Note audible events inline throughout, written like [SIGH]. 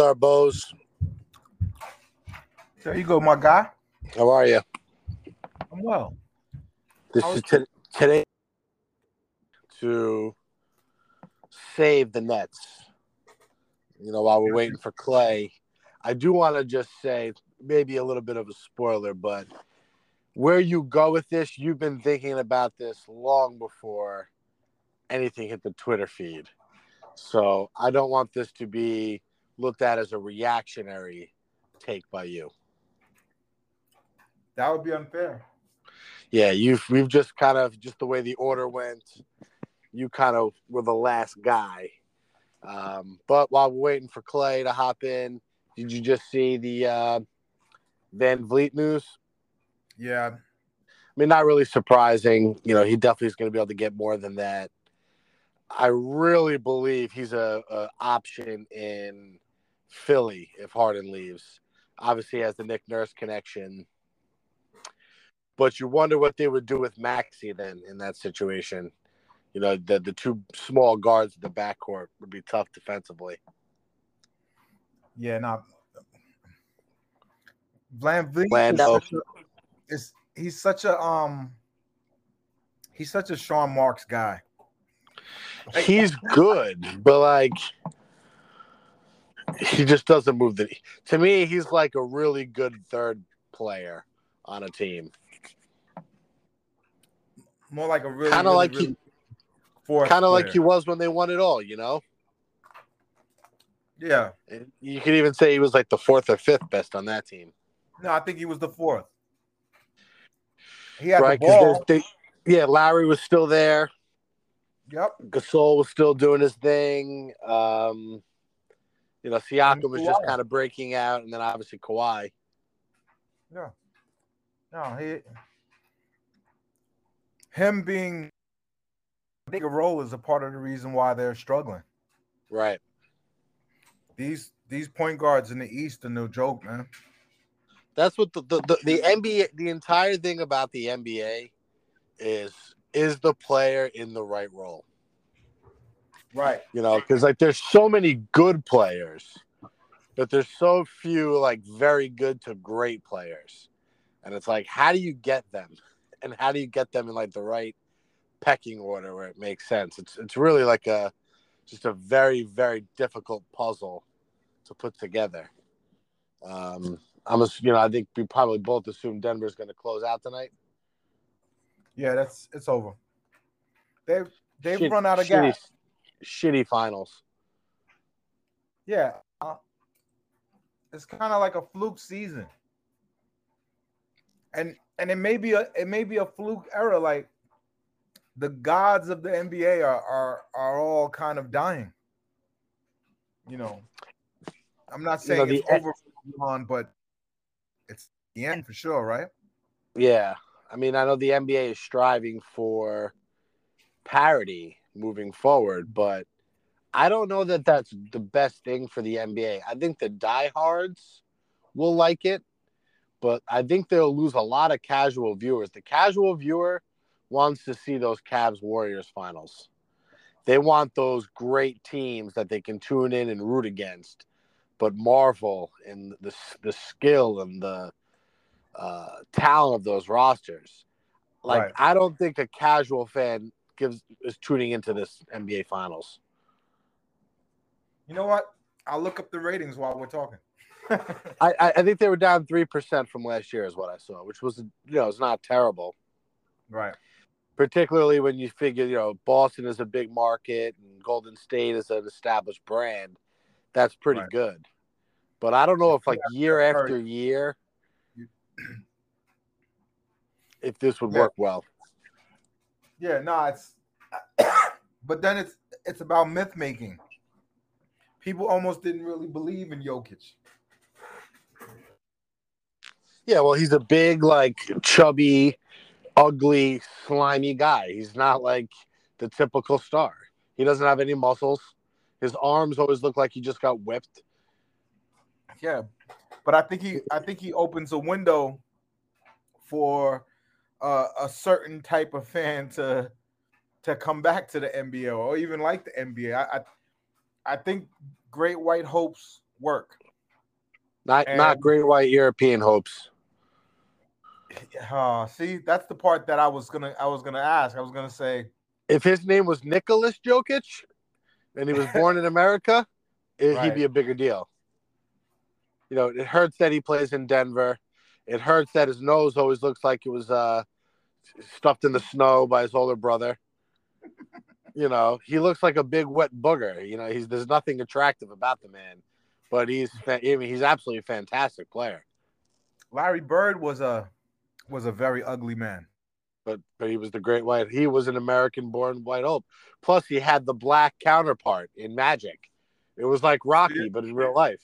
our bows? There you go, my guy. How are you? I'm well. This is t- today to save the Nets. You know, while we're waiting for Clay, I do want to just say maybe a little bit of a spoiler, but where you go with this, you've been thinking about this long before anything hit the Twitter feed. So I don't want this to be looked at as a reactionary take by you. That would be unfair. Yeah, you've we've just kind of just the way the order went. You kind of were the last guy. Um, but while we're waiting for Clay to hop in, did you just see the uh, VanVleet news? Yeah. I mean, not really surprising. You know, he definitely is going to be able to get more than that. I really believe he's a, a option in Philly if Harden leaves. Obviously, has the Nick Nurse connection, but you wonder what they would do with Maxey then in that situation. You know, the the two small guards in the backcourt would be tough defensively. Yeah, not VanVleet is Lando. such a, is he's such a um he's such a Sean Marks guy. He's good, but like he just doesn't move the. To me, he's like a really good third player on a team. More like a really Kind of really, like really he, kind of like he was when they won it all. You know, Yeah. You could even say he was like the fourth or fifth best on that team, No, I think he was the fourth. He had right? the ball. they, yeah, Lowry was still there. Yep. Gasol was still doing his thing. Um, you know, Siakam was just kind of breaking out, and then obviously Kawhi. Yeah. No, he him being a bigger role is a part of the reason why they're struggling. Right. These these point guards in the East are no joke, man. That's what the, the, the, the NBA, the entire thing about the NBA is, is the player in the right role? Right. You know, because like there's so many good players, but there's so few like very good to great players. And it's like, how do you get them? And how do you get them in like the right pecking order where it makes sense? It's it's really like a just a very, very difficult puzzle to put together. Um, I'm, ass- you know, I think we probably both assume Denver's going to close out tonight. Yeah, that's it's over. They've they've Shit- run out of shitty, gas. Shitty finals. Yeah. uh, it's kind of like a fluke season. And and it may be a it may be a fluke era like the gods of the NBA are are are all kind of dying. You know. I'm not You know, saying it's the- over for LeBron, but it's the end for sure, right? Yeah, I mean, I know the NBA is striving for parity moving forward, but I don't know that that's the best thing for the NBA. I think the diehards will like it, but I think they'll lose a lot of casual viewers. The casual viewer wants to see those Cavs Warriors finals. They want those great teams that they can tune in and root against, but marvel in the the skill and the uh, talent of those rosters. Like Right. I don't think a casual fan gives is tuning into this NBA Finals. You know what? I'll look up the ratings while we're talking. [LAUGHS] I, I think they were down three percent from last year, is what I saw, which was you know it's not terrible. right. Particularly when you figure you know Boston is a big market and Golden State is an established brand, that's pretty Right. good. But I don't know if like year I've heard- after year, if this would Yeah. work well. Yeah, no, it's but then it's it's about myth making. People almost didn't really believe in Jokic. Yeah, well, he's a big, like chubby, ugly, slimy guy. He's not like the typical star. He doesn't have any muscles. His arms always look like he just got whipped. Yeah, but I think he I think he opens a window for uh, a certain type of fan to to come back to the NBA or even like the NBA. I I, I think Great White Hopes work. Not not great white European hopes. Uh, see, that's the part that I was gonna I was gonna ask. I was gonna say, If his name was Nicholas Jokic and he was born in [LAUGHS] America, it, Right. he'd be a bigger deal. You know, it hurts that he plays in Denver. It hurts that his nose always looks like it was uh, stuffed in the snow by his older brother. You know, he looks like a big wet booger. You know, he's there's nothing attractive about the man, but he's I mean, he's absolutely a fantastic player. Larry Bird was a was a very ugly man. but but he was the great white. He was an American born white hope. Plus, he had the black counterpart in Magic. It was like Rocky, but in real life.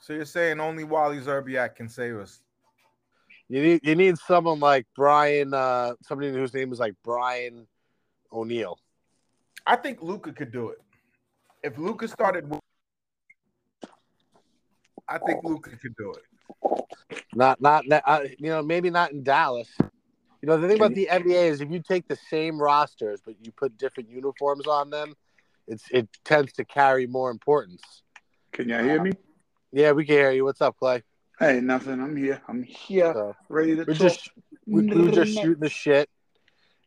So you're saying only Wally Szczerbiak can save us? You need you need someone like Brian, uh, somebody whose name is like Brian O'Neill. I think Luka could do it. If Luka started, I think Luka could do it. Not not uh, you know maybe not in Dallas. You know the thing about the NBA is if you take the same rosters but you put different uniforms on them, it's it tends to carry more importance. Can y'all hear me? Yeah, we can hear you. What's up, Clay? Hey, nothing. I'm here. I'm here, So, ready to we're talk. just we, we were just shooting the shit.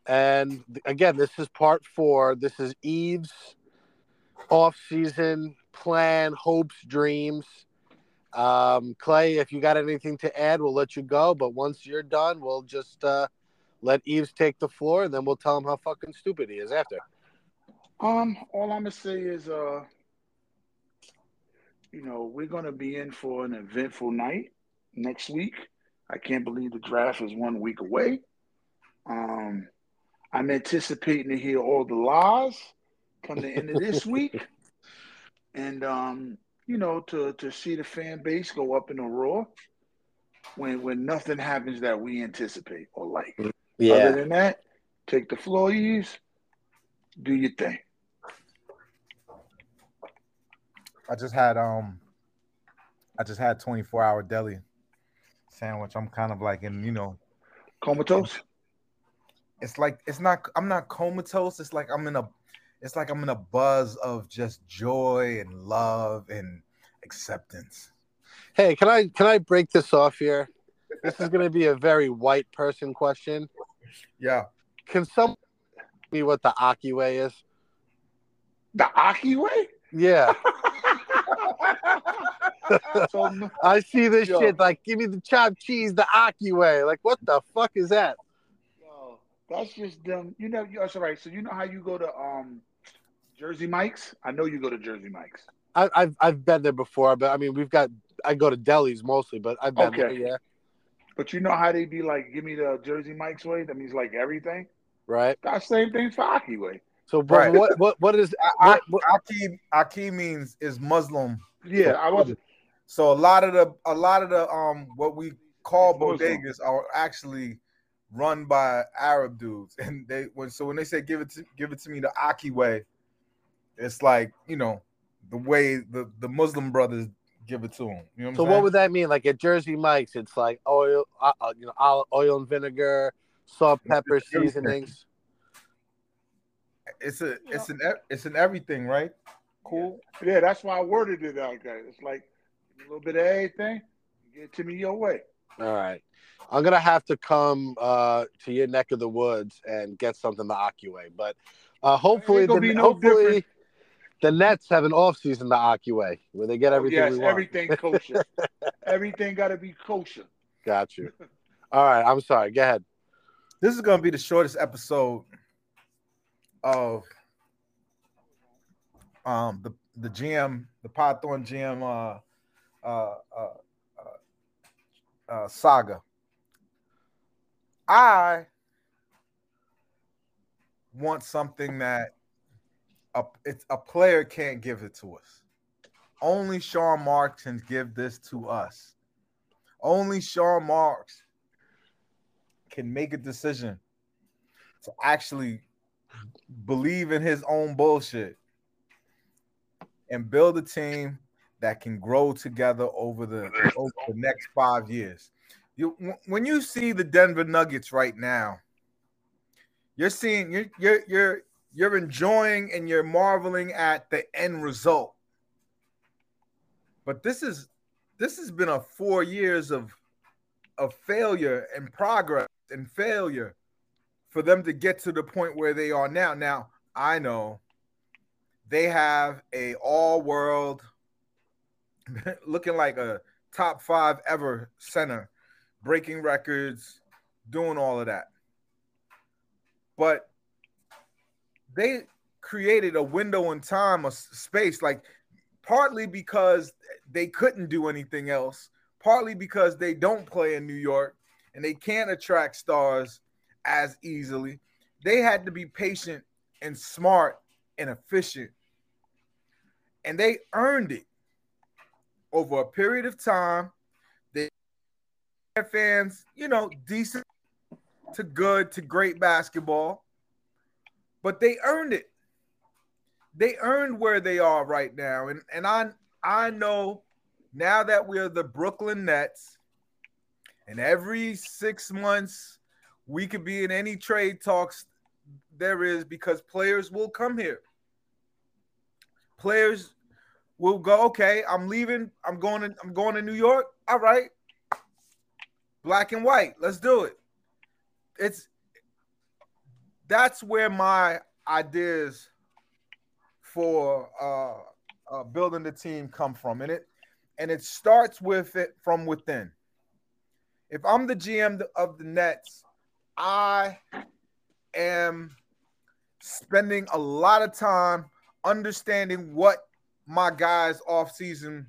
And again, this is part four. This is Yves's off-season plan, hopes, dreams. Um, Clay, if you got anything to add, we'll let you go. But once you're done, we'll just uh, let Yves take the floor, and then we'll tell him how fucking stupid he is after. Um, all I'm gonna say is, uh, you know, we're gonna be in for an eventful night next week. I can't believe the draft is one week away. Um, I'm anticipating to hear all the lies come the end of this week, [LAUGHS] and um, you know, to to see the fan base go up in a roar when when nothing happens that we anticipate or like. Yeah. Other than that, take the floor, Yves. Do your thing. I just had um, I just had 24 hour deli sandwich. I'm kind of like in, you know, Comatose. It's like it's not. I'm not comatose. It's like I'm in a. It's like I'm in a buzz of just joy and love and acceptance. Hey, can I can I break this off here? This is going to be a very white person question. Yeah. Can someone tell me what the Aki way is? The Aki way. Yeah. so [LAUGHS] I see this Yo. shit like, give me the chopped cheese the Aki way. Like, what the fuck is that? Yo, that's just them. You know, you, that's all right. So you know how you go to um Jersey Mike's? I know you go to Jersey Mike's. I, I've I've been there before, but I mean, we've got I go to delis mostly, but I've been there. Yeah, But you know how they be like, give me the Jersey Mike's way? That means like everything. right. That same thing for Aki way. So, but Right. what what what is I, what, what, Aki Aki means is Muslim. Yeah, I was. So a lot of the a lot of the um what we call It's Muslim. bodegas are actually run by Arab dudes, [LAUGHS] and they when so when they say give it to give it to me the Aki way, it's like you know the way the the Muslim brothers give it to them. You know what so I'm what would that mean? Like at Jersey Mike's, it's like oil, uh, uh, you know, olive, oil and vinegar, salt, pepper, Everything. seasonings. it's a it's an it's an everything, right? Cool. Yeah, that's why I worded it like that. It's like a little bit of everything. Get it to me your way. All right. I'm gonna have to come uh, to your neck of the woods and get something the Aki way, but uh, hopefully, the, be no hopefully different. the Nets have an off season the Aki where they get Oh, everything yes, we want. everything [LAUGHS] kosher. everything got to be kosher. Got you. [LAUGHS] All right. I'm sorry. Go ahead. This is gonna be the shortest episode of um the the GM the Pod Thorn GM uh uh saga. I want something that a it's a player can't give it to us. Only Sean Marks can give this to us. Only Sean Marks can make a decision to actually believe in his own bullshit and build a team that can grow together over the over the next five years. You when you see the Denver Nuggets right now, you're seeing you're you're you're you're enjoying and you're marveling at the end result. But this is this has been a four years of of failure and progress and failure for them to get to the point where they are now. Now, I know they have a all world [LAUGHS] looking like a top five ever center, breaking records, doing all of that. But they created a window in time, a space, like partly because they couldn't do anything else, partly because they don't play in New York and they can't attract stars as easily. They had to be patient and smart and efficient. And they earned it over a period of time. They fans, you know, decent to good to great basketball, but they earned it. They earned where they are right now. And and I I know now that we're the Brooklyn Nets, and every six months we could be in any trade talks there is because players will come here. Players will go, okay, I'm leaving. I'm going to I'm going to New York. All right. Black and white. Let's do it. It's that's where my ideas for uh, uh, building the team come from, and it and it starts with it from within. If I'm the GM of the Nets, I am spending a lot of time understanding what my guys' off-season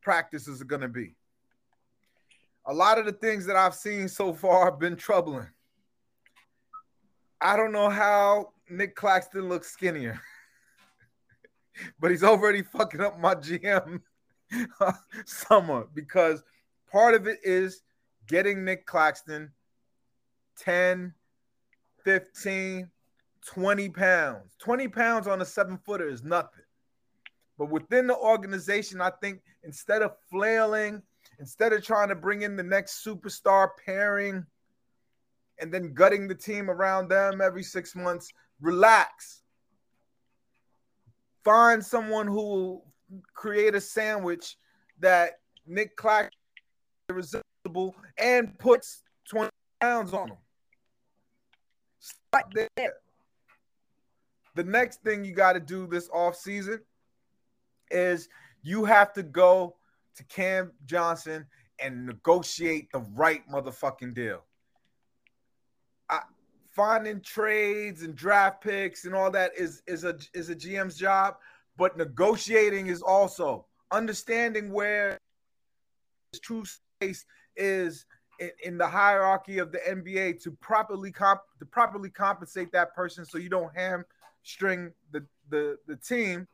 practices are going to be. A lot of the things that I've seen so far have been troubling. I don't know how Nick Claxton looks skinnier, [LAUGHS] but he's already fucking up my GM [LAUGHS] summer because part of it is getting Nick Claxton 10, 15, 20 pounds. 20 pounds on a seven footer is nothing. But within the organization, I think instead of flailing, instead of trying to bring in the next superstar pairing and then gutting the team around them every six months, relax. Find someone who will create a sandwich that Nick Clark is irresistible and puts 20 pounds on them. Start there. The next thing you got to do this off season is you have to go to Cam Johnson and negotiate the right motherfucking deal. I, finding trades and draft picks and all that is is a is a GM's job, but negotiating is also understanding where his true space is in, in, the hierarchy of the NBA to properly comp to properly compensate that person so you don't hamstring the the the team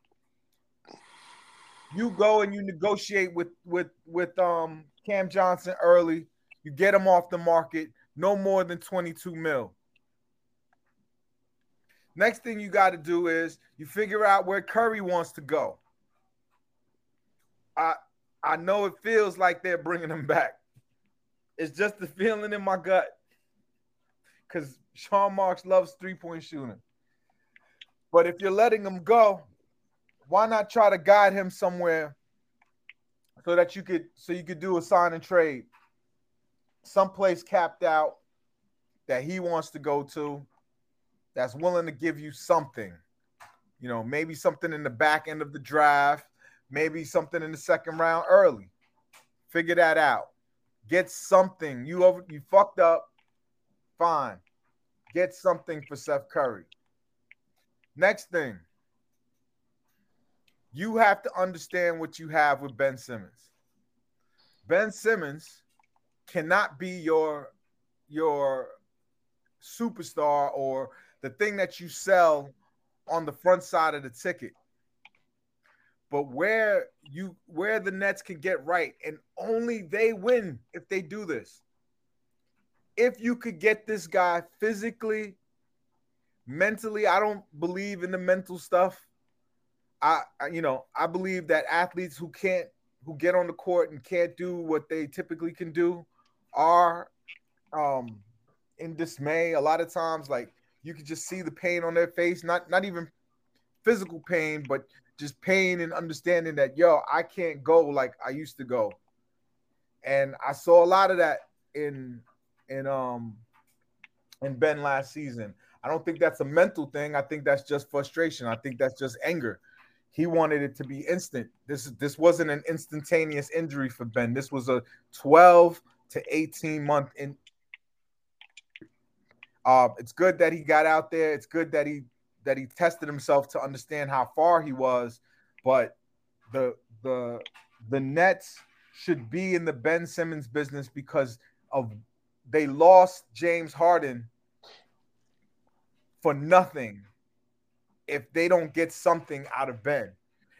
you go and you negotiate with with with um Cam Johnson early. You get him off the market, no more than 22 mil. Next thing you got to do is you figure out where Curry wants to go. I I know it feels like they're bringing him back. It's just the feeling in my gut. Cuz Sean Marks loves three-point shooting. But if you're letting him go, why not try to guide him somewhere so that you could so you could do a sign and trade someplace capped out that he wants to go to that's willing to give you something you know maybe something in the back end of the draft maybe something in the second round early. Figure that out. Get something. You over you fucked up. Fine. Get something for Seth Curry. Next thing you have to understand what you have with Ben Simmons. Ben Simmons cannot be your your superstar or the thing that you sell on the front side of the ticket. But where you where the Nets can get right and only they win if they do this. If you could get this guy physically, mentally, I don't believe in the mental stuff. I, you know, I believe that athletes who can't who get on the court and can't do what they typically can do are um in dismay a lot of times like you can just see the pain on their face not not even physical pain but just pain and understanding that yo, I can't go like I used to go. And I saw a lot of that in in um in Ben last season. I don't think that's a mental thing. I think that's just frustration. I think that's just anger. He wanted it to be instant. This this wasn't an instantaneous injury for Ben. This was a 12 to 18 month in. Uh, it's good that he got out there. It's good that he that he tested himself to understand how far he was, but the the the Nets should be in the Ben Simmons business because of they lost James Harden for nothing if they don't get something out of Ben.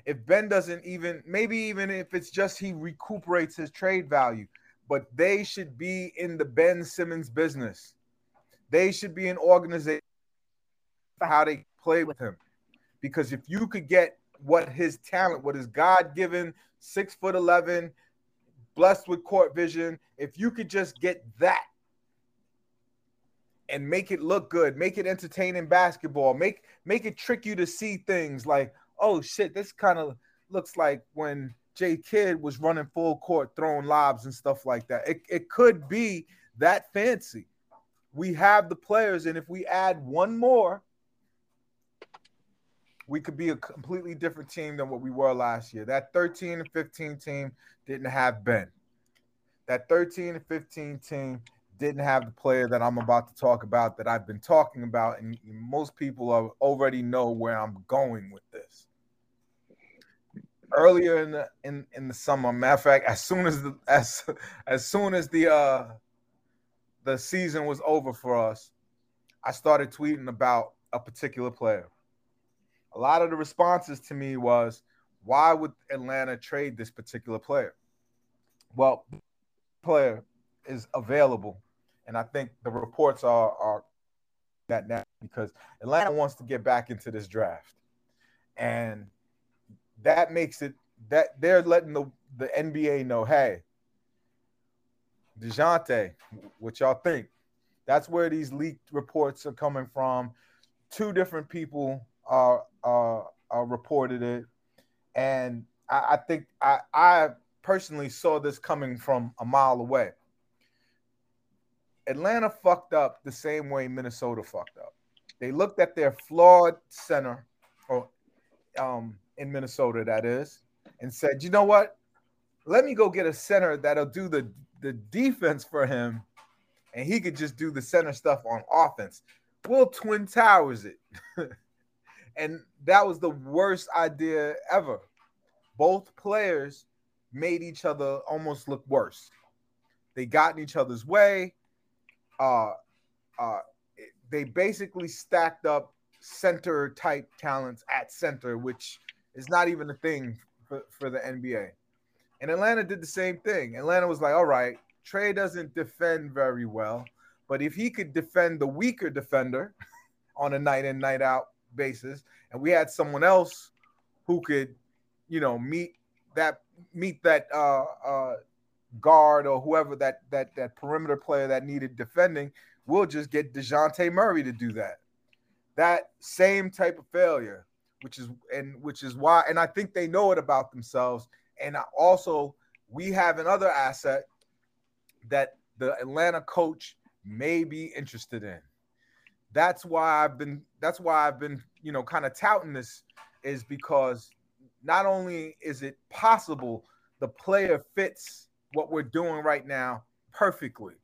If Ben doesn't even, maybe even if it's just he recuperates his trade value, but they should be in the Ben Simmons business. They should be an organization for how they play with him. Because if you could get what his talent, what his God given, six foot 11, blessed with court vision, if you could just get that and make it look good, make it entertaining basketball, make make it trick you to see things like, oh shit, this kind of looks like when Jay Kidd was running full court, throwing lobs and stuff like that. It, it could be that fancy. We have the players, and if we add one more, we could be a completely different team than what we were last year. That 13 and 15 team didn't have Ben. That 13 and 15 team didn't have the player that I'm about to talk about that I've been talking about, and most people are, already know where I'm going with this. Earlier in the in, in the summer, matter of fact, as soon as the as as soon as the uh the season was over for us, I started tweeting about a particular player. A lot of the responses to me was, why would Atlanta trade this particular player? Well, player is available and I think the reports are are that now because Atlanta wants to get back into this draft, and that makes it that they're letting the the NBA know, hey, Dejounte, what y'all think? That's where these leaked reports are coming from. Two different people are are, are reported it, and I, I think I I personally saw this coming from a mile away. Atlanta fucked up the same way Minnesota fucked up. They looked at their flawed center, or um, in Minnesota, that is, and said, "You know what? Let me go get a center that'll do the the defense for him, and he could just do the center stuff on offense. We'll twin towers it." [LAUGHS] and that was the worst idea ever. Both players made each other almost look worse. They got in each other's way uh, uh, they basically stacked up center type talents at center, which is not even a thing for, for the NBA. And Atlanta did the same thing. Atlanta was like, all right, Trae doesn't defend very well, but if he could defend the weaker defender [LAUGHS] on a night in, night out basis, and we had someone else who could, you know, meet that meet that uh, uh, guard or whoever that that that perimeter player that needed defending, we'll just get Dejounte Murray to do that. That same type of failure, which is and which is why, and I think they know it about themselves. And also, we have another asset that the Atlanta coach may be interested in. That's why I've been. That's why I've been, you know, kind of touting this, is because not only is it possible the player fits what we're doing right now perfectly.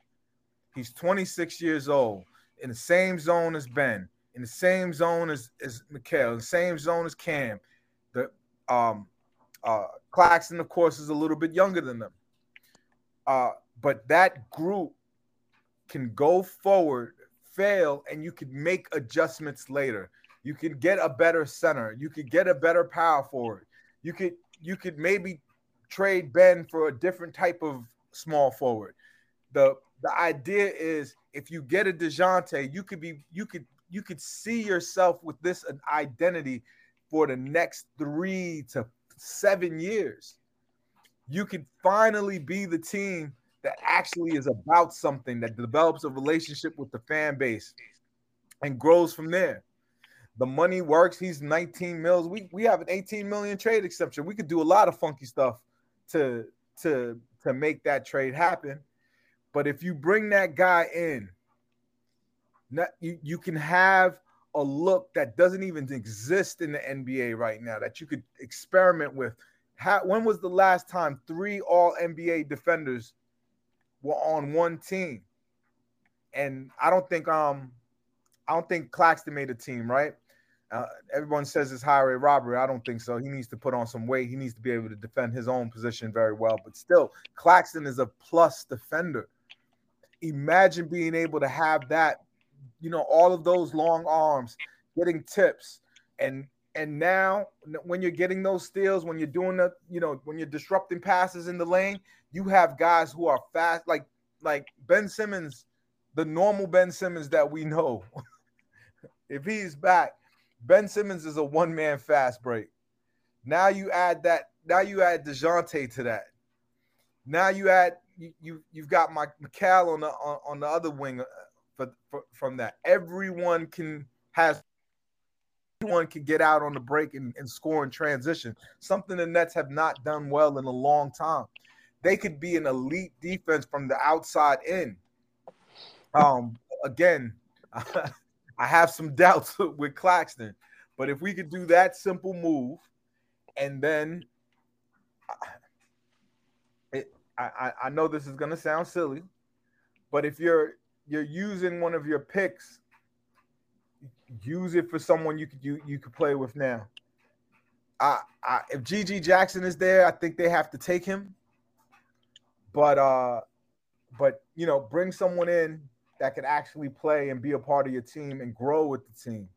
He's 26 years old, in the same zone as Ben, in the same zone as, as Mikal, in the same zone as Cam. The um uh Claxton, of course, is a little bit younger than them. Uh, but that group can go forward, fail, and you can make adjustments later. You can get a better center, you could get a better power forward. You could you could maybe trade Ben for a different type of small forward. The the idea is if you get a DeJounte, you could be you could you could see yourself with this an identity for the next three to seven years. You could finally be the team that actually is about something that develops a relationship with the fan base and grows from there. The money works. He's 19 mils. We we have an 18 million trade exception. We could do a lot of funky stuff to to to make that trade happen. But if you bring that guy in, not, you, you can have a look that doesn't even exist in the NBA right now that you could experiment with. How, when was the last time three all NBA defenders were on one team? And I don't think um I don't think Claxton made a team, right? Uh, everyone says it's highway robbery. I don't think so. He needs to put on some weight. He needs to be able to defend his own position very well. But still, Claxton is a plus defender. Imagine being able to have that, you know, all of those long arms, getting tips, and and now when you're getting those steals, when you're doing the, you know, when you're disrupting passes in the lane, you have guys who are fast, like like Ben Simmons, the normal Ben Simmons that we know. [LAUGHS] if he's back Ben Simmons is a one man fast break. Now you add that. Now you add Dejounte to that. Now you add you, you you've got my Mikal on the on, on the other wing uh, for, for, from that. Everyone can has everyone can get out on the break and, and score in transition. Something the Nets have not done well in a long time. They could be an elite defense from the outside in. Um, again, [LAUGHS] I have some [LAUGHS] doubts with Claxton, but if we could do that simple move, and then I, I know this is gonna sound silly, but if you're you're using one of your picks, use it for someone you could you, you could play with now. I, I if GG Jackson is there, I think they have to take him. But uh, but you know, bring someone in that can actually play and be a part of your team and grow with the team.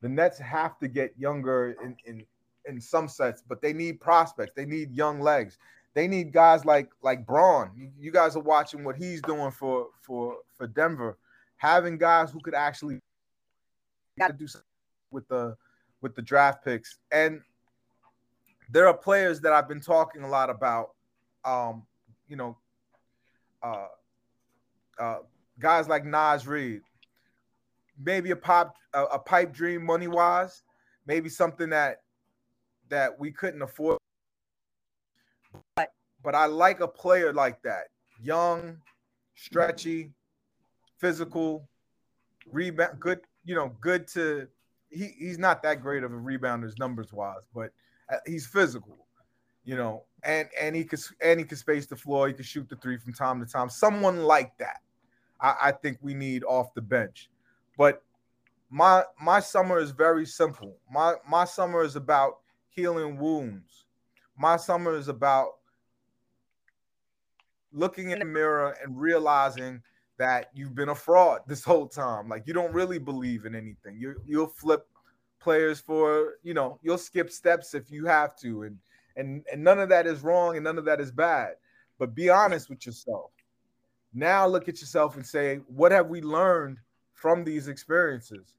The Nets have to get younger in in in some sets, but they need prospects. They need young legs. They need guys like like Braun. You, guys are watching what he's doing for for for Denver. Having guys who could actually got to do something with the with the draft picks. And there are players that I've been talking a lot about. Um, you know, uh, uh, guys like Naz Reid, maybe a pop a, a pipe dream money wise, maybe something that that we couldn't afford. But, but I like a player like that, young, stretchy, physical, rebound, good. You know, good to. He, he's not that great of a rebounder numbers wise, but uh, he's physical. You know, and and he could and he could space the floor. He could shoot the three from time to time. Someone like that. I, I think we need off the bench. But my my summer is very simple. My my summer is about healing wounds. My summer is about looking in the mirror and realizing that you've been a fraud this whole time. Like you don't really believe in anything. You you'll flip players for, you know, you'll skip steps if you have to and and and none of that is wrong and none of that is bad. But be honest with yourself. Now look at yourself and say, what have we learned from these experiences?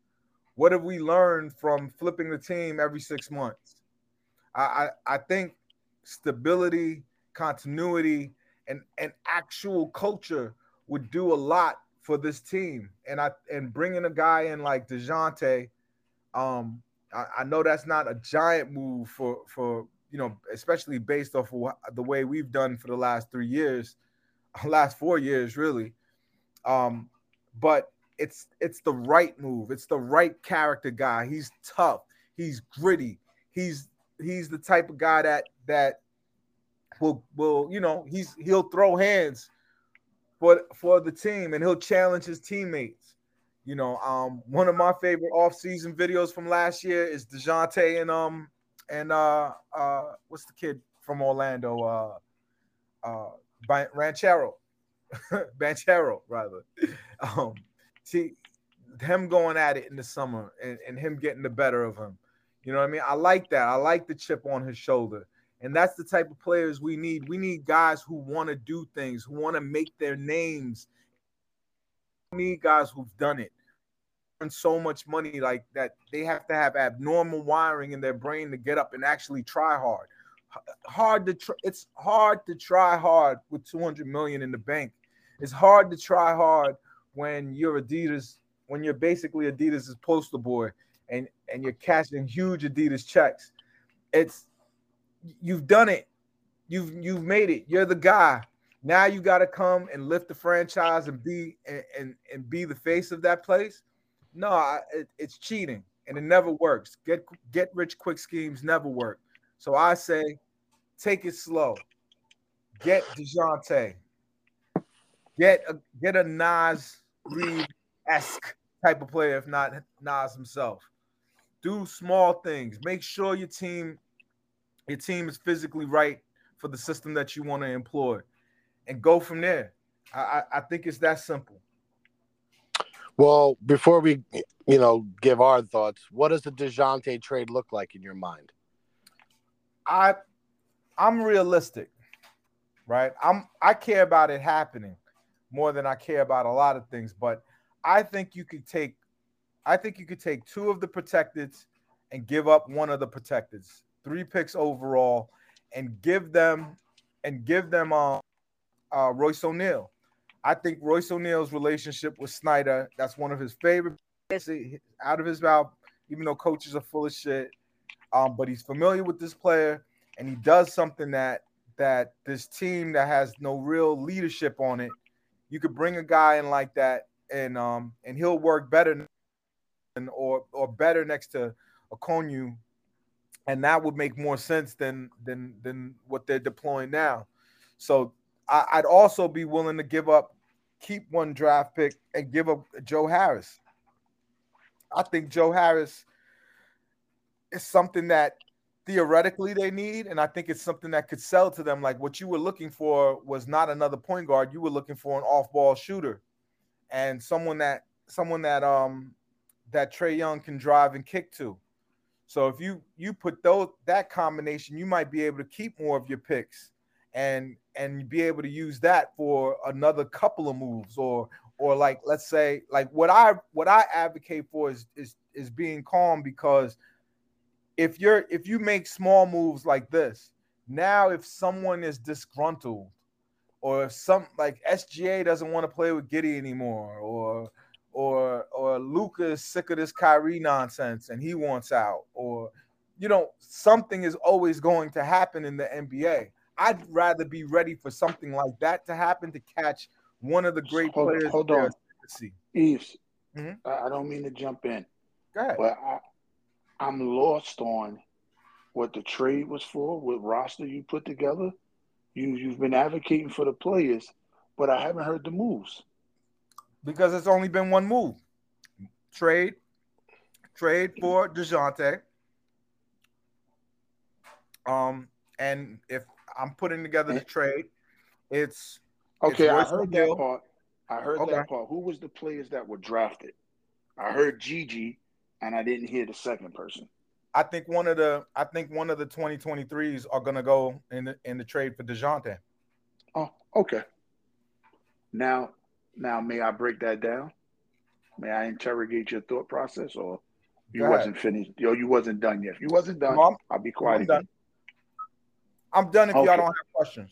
What have we learned from flipping the team every six months? I, I, I think stability, continuity, and, and actual culture would do a lot for this team. And I and bringing a guy in like Dejounte, um, I, I know that's not a giant move for for you know, especially based off of the way we've done for the last three years [LAUGHS] last four years, really. Um, but it's it's the right move. It's the right character guy. He's tough. He's gritty. He's he's the type of guy that that will will you know he's he'll throw hands for for the team and he'll challenge his teammates. You know, um, one of my favorite off-season videos from last year is Dejounte and um and uh uh what's the kid from Orlando uh uh Ranchero, [LAUGHS] Banchero rather. Um, see him going at it in the summer and, and him getting the better of him. You know what I mean? I like that. I like the chip on his shoulder. And that's the type of players we need. We need guys who want to do things, who want to make their names. We need guys who've done it. And so much money like that, they have to have abnormal wiring in their brain to get up and actually try hard hard to tr- it's hard to try hard with 200 million in the bank. It's hard to try hard when you're Adidas, when you're basically Adidas's poster boy and and you're cashing huge Adidas checks. It's you've done it. You've you've made it. You're the guy. Now you got to come and lift the franchise and be and, and, and be the face of that place. No, I, it, it's cheating and it never works. Get get rich quick schemes never work. So I say, take it slow. Get Dejounte. Get a get a Naz Reid esque type of player, if not Naz himself. Do small things. Make sure your team your team is physically right for the system that you want to employ, and go from there. I, I think it's that simple. Well, before we, you know, give our thoughts, what does the Dejounte trade look like in your mind? I, I'm realistic, right? I'm I care about it happening more than I care about a lot of things, but I think you could take, I think you could take two of the protecteds and give up one of the protecteds, three picks overall, and give them, and give them uh, uh Royce O'Neale I think Royce O'Neale's relationship with Snyder, that's one of his favorite out of his mouth, even though coaches are full of shit. Um, but he's familiar with this player and he does something that that this team that has no real leadership on it, you could bring a guy in like that and um and he'll work better than or or better next to Okongwu, and that would make more sense than than than what they're deploying now. So I, would also be willing to give up, keep one draft pick and give up Joe Harris. I think Joe Harris is something that theoretically they need, and I think it's something that could sell to them. Like what you were looking for was not another point guard; you were looking for an off-ball shooter, and someone that someone that um that Trae Young can drive and kick to. So if you you put those that combination, you might be able to keep more of your picks and and be able to use that for another couple of moves or or like let's say like what I what I advocate for is is is being calm because if you're if you make small moves like this now if someone is disgruntled or if some like SGA doesn't want to play with Giddey anymore or or or Luka is sick of this Kyrie nonsense and he wants out or you know something is always going to happen in the NBA I'd rather be ready for something like that to happen to catch one of the great hold, players. Hold on, Yves. Mm-hmm. I don't mean to jump in, but I, I'm lost on what the trade was for, what roster you put together. You you've been advocating for the players, but I haven't heard the moves. Because it's only been one move. Trade, trade for Dejounte. Um, and if I'm putting together the trade. It's okay. It's I heard that part. I heard okay. that part. Who was the players that were drafted? I heard GG, and I didn't hear the second person. I think one of the I think one of the 2023s are going to go in the in the trade for Dejounte. Oh, okay. Now, now, may I break that down? May I interrogate your thought process, or you wasn't finished? Yo, you wasn't done yet. If you wasn't done, no, I'll be quiet again. Done. I'm done if okay. y'all don't have questions.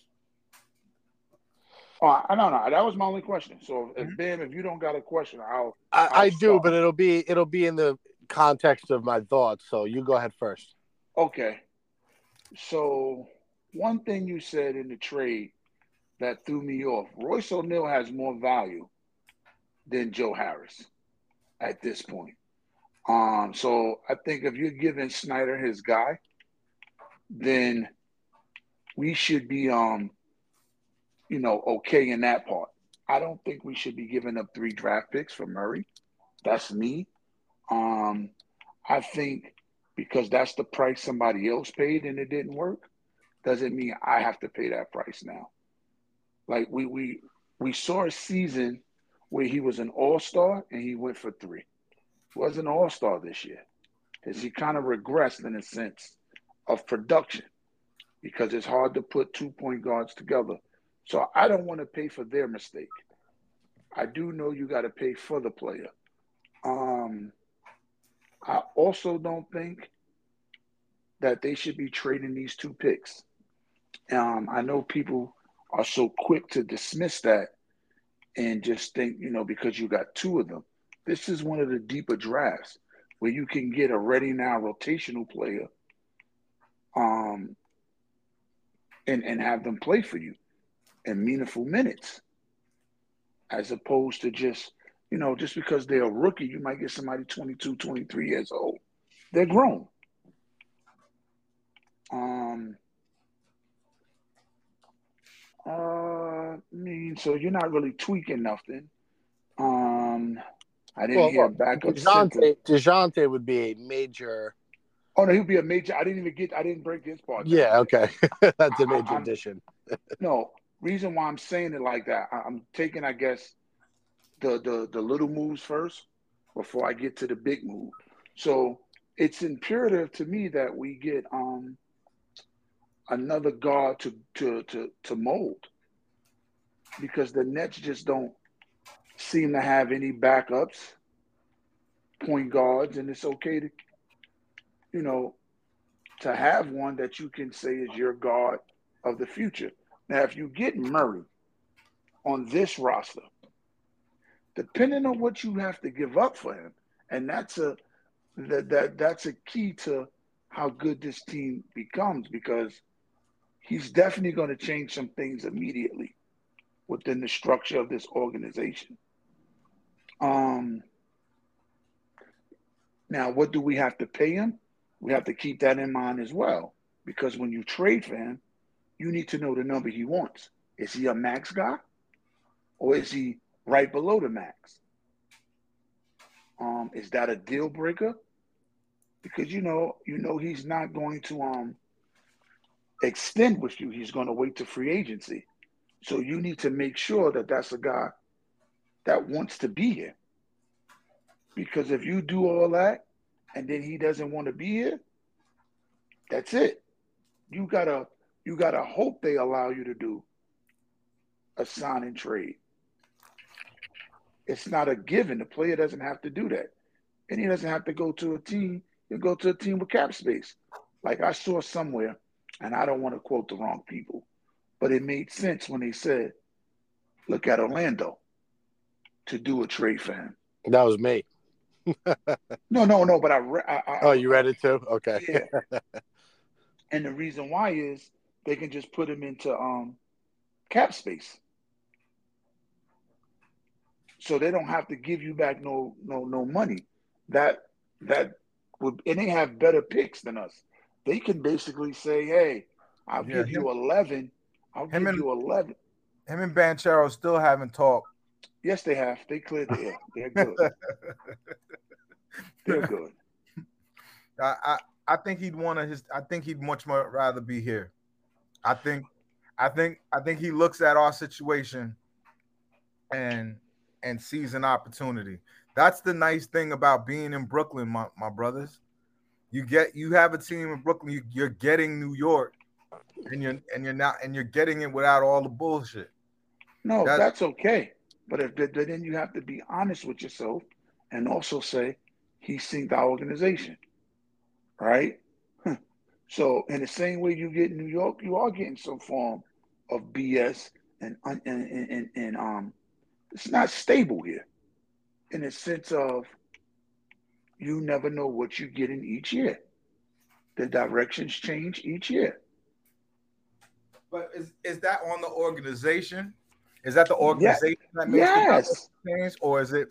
Oh, I don't know. That was my only question. So, if mm-hmm. Ben, if you don't got a question, I'll. I, I'll I do, but it'll be it'll be in the context of my thoughts. So you go ahead first. Okay. So one thing you said in the trade that threw me off: Royce O'Neale has more value than Joe Harris at this point. Um, so I think if you're giving Snyder his guy, then we should be um you know okay in that part. I don't think we should be giving up three draft picks for Murray. That's me. Um I think because that's the price somebody else paid and it didn't work, doesn't mean I have to pay that price now. Like we we we saw a season where he was an all-star and he went for three. Was an all-star this year. Because he kind of regressed in a sense of production because it's hard to put two point guards together. So I don't want to pay for their mistake. I do know you got to pay for the player. Um, I also don't think that they should be trading these two picks. Um, I know people are so quick to dismiss that and just think, you know, because you got two of them. This is one of the deeper drafts. where you can get a ready now rotational player um and and have them play for you in meaningful minutes as opposed to just you know just because they're a rookie you might get somebody 22 23 years old they're grown um uh I mean so you're not really tweaking nothing um I didn't Well, hear backup. Dejounte, Dejounte would be a major. Oh no, he'd be a major. I didn't even get. I didn't break his part. down. Yeah, okay, [LAUGHS] that's a major I'm- addition. No reason why I'm saying it like that. I- I'm taking, I guess, the the the little moves first before I get to the big move. So it's imperative to me that we get um another guard to to to to mold because the Nets just don't seem to have any backups, point guards, and it's okay to you know to have one that you can say is your guard of the future. Now, if you get Murray on this roster, depending on what you have to give up for him, and that's a that that that's a key to how good this team becomes because he's definitely going to change some things immediately within the structure of this organization. Um now what do we have to pay him? We have to keep that in mind as well because when you trade for him, you need to know the number he wants. Is he a max guy or is he right below the max? Um, is that a deal breaker? Because you know, you know he's not going to um extend with you. He's going to wait to free agency. So you need to make sure that that's a guy that wants to be here. Because if you do all that and then he doesn't want to be here, that's it. You gotta you gotta hope they allow you to do a sign and trade. It's not a given. The player doesn't have to do that. And he doesn't have to go to a team. He'll go to a team with cap space. Like I saw somewhere, and I don't want to quote the wrong people, but it made sense when they said, look at Orlando to do a trade for him. That was me. [LAUGHS] No, no, no, but I, re- I, I Oh, you read it too? Okay. Yeah. and the reason why is they can just put him into um cap space. So they don't have to give you back no no no money. That that would and they have better picks than us. They can basically say, Hey, I'll Yeah, give him- you eleven. I'll give and- you eleven. Him and Banchero still haven't talked. Yes, they have. They cleared the air. [LAUGHS] They're good. They're good. I, I I think he'd want to his I think he'd much more rather be here. I think I think I think he looks at our situation and and sees an opportunity. That's the nice thing about being in Brooklyn, my, my brothers. You get you have a team in Brooklyn, you, you're getting New York, and you're and you're not and you're getting it without all the bullshit. No, That's- that's okay. But if but then you have to be honest with yourself and also say he synced our organization, right? So in the same way you get in New York, you are getting some form of BS and and and, and, and um, it's not stable here, in the sense of you never know what you get in each year. The directions change each year. But is, is that on the organization? Is that the organization that makes the Yes. change, or is it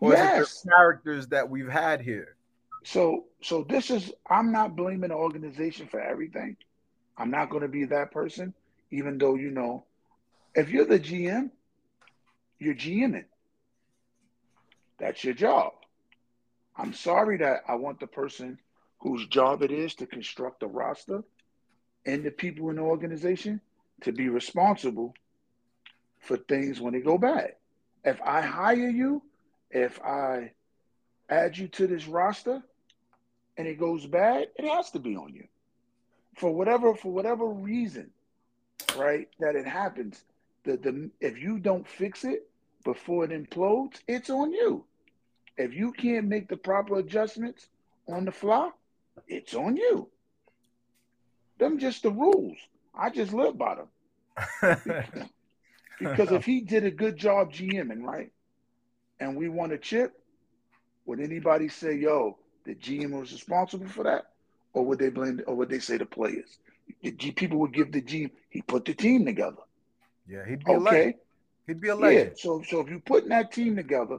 or is Yes. it the characters that we've had here? So so this is I'm not blaming the organization for everything. I'm not going to be that person, even though you know, if you're the GM, you're GMing. That's your job. I'm sorry that I want the person whose job it is to construct the roster and the people in the organization to be responsible for things when they go bad. If I hire you, if I add you to this roster and it goes bad, it has to be on you. For whatever for whatever reason, right, that it happens. The the if you don't fix it before it implodes, it's on you. If you can't make the proper adjustments on the fly, it's on you. Them just the rules. I just live by them. [LAUGHS] Because if he did a good job GMing, right, and we won a chip, would anybody say, yo, the GM was responsible for that, or would they blame, or would they say the players? The G, people would give the GM. He put the team together. Yeah, he'd be okay. A he'd be a legend. Yeah. So, so if you're putting that team together,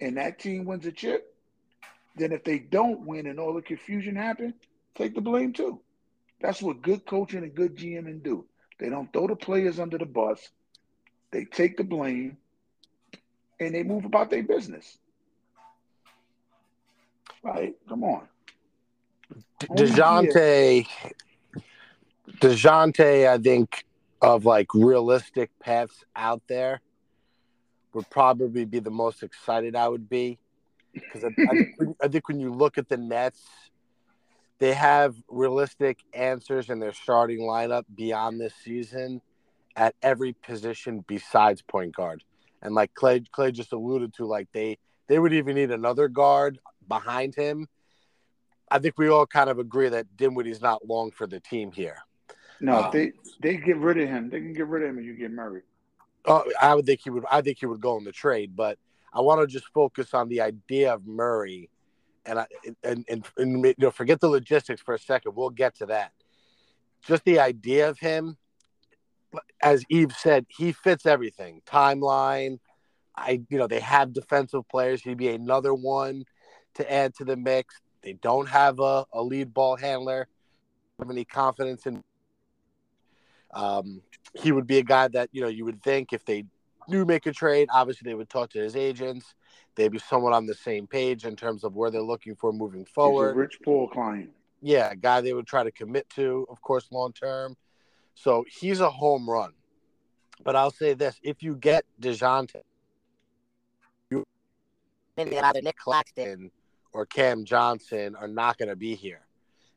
and that team wins a chip, then if they don't win and all the confusion happen, take the blame too. That's what good coaching and good GMing do. They don't throw the players under the bus. They take the blame and they move about their business. Right? Come on. Dejounte, Dejounte, I think, of like realistic paths out there would probably be the most excited I would be. Because I, I, think, I think when you look at the Nets, they have realistic answers in their starting lineup beyond this season at every position besides point guard. And like Clay, Clay just alluded to, like they they would even need another guard behind him. I think we all kind of agree that Dinwiddie's not long for the team here. No, um, they they get rid of him. They can get rid of him and you get Murray. Oh, I would think he would. I think he would go in the trade, but I want to just focus on the idea of Murray, and I and, and and you know forget the logistics for a second. We'll get to that. Just the idea of him as Yves said, he fits everything. Timeline. I, you know, they have defensive players. He'd be another one to add to the mix. They don't have a, a lead ball handler. Have any confidence in? Um, he would be a guy that you know you would think if they do make a trade, obviously they would talk to his agents. They'd be somewhat on the same page in terms of where they're looking for moving forward. Rich Paul client. Yeah, a guy they would try to commit to, of course, long term. So he's a home run. But I'll say this: if you get Dejounte, you either Nick Claxton or Cam Johnson are not going to be here.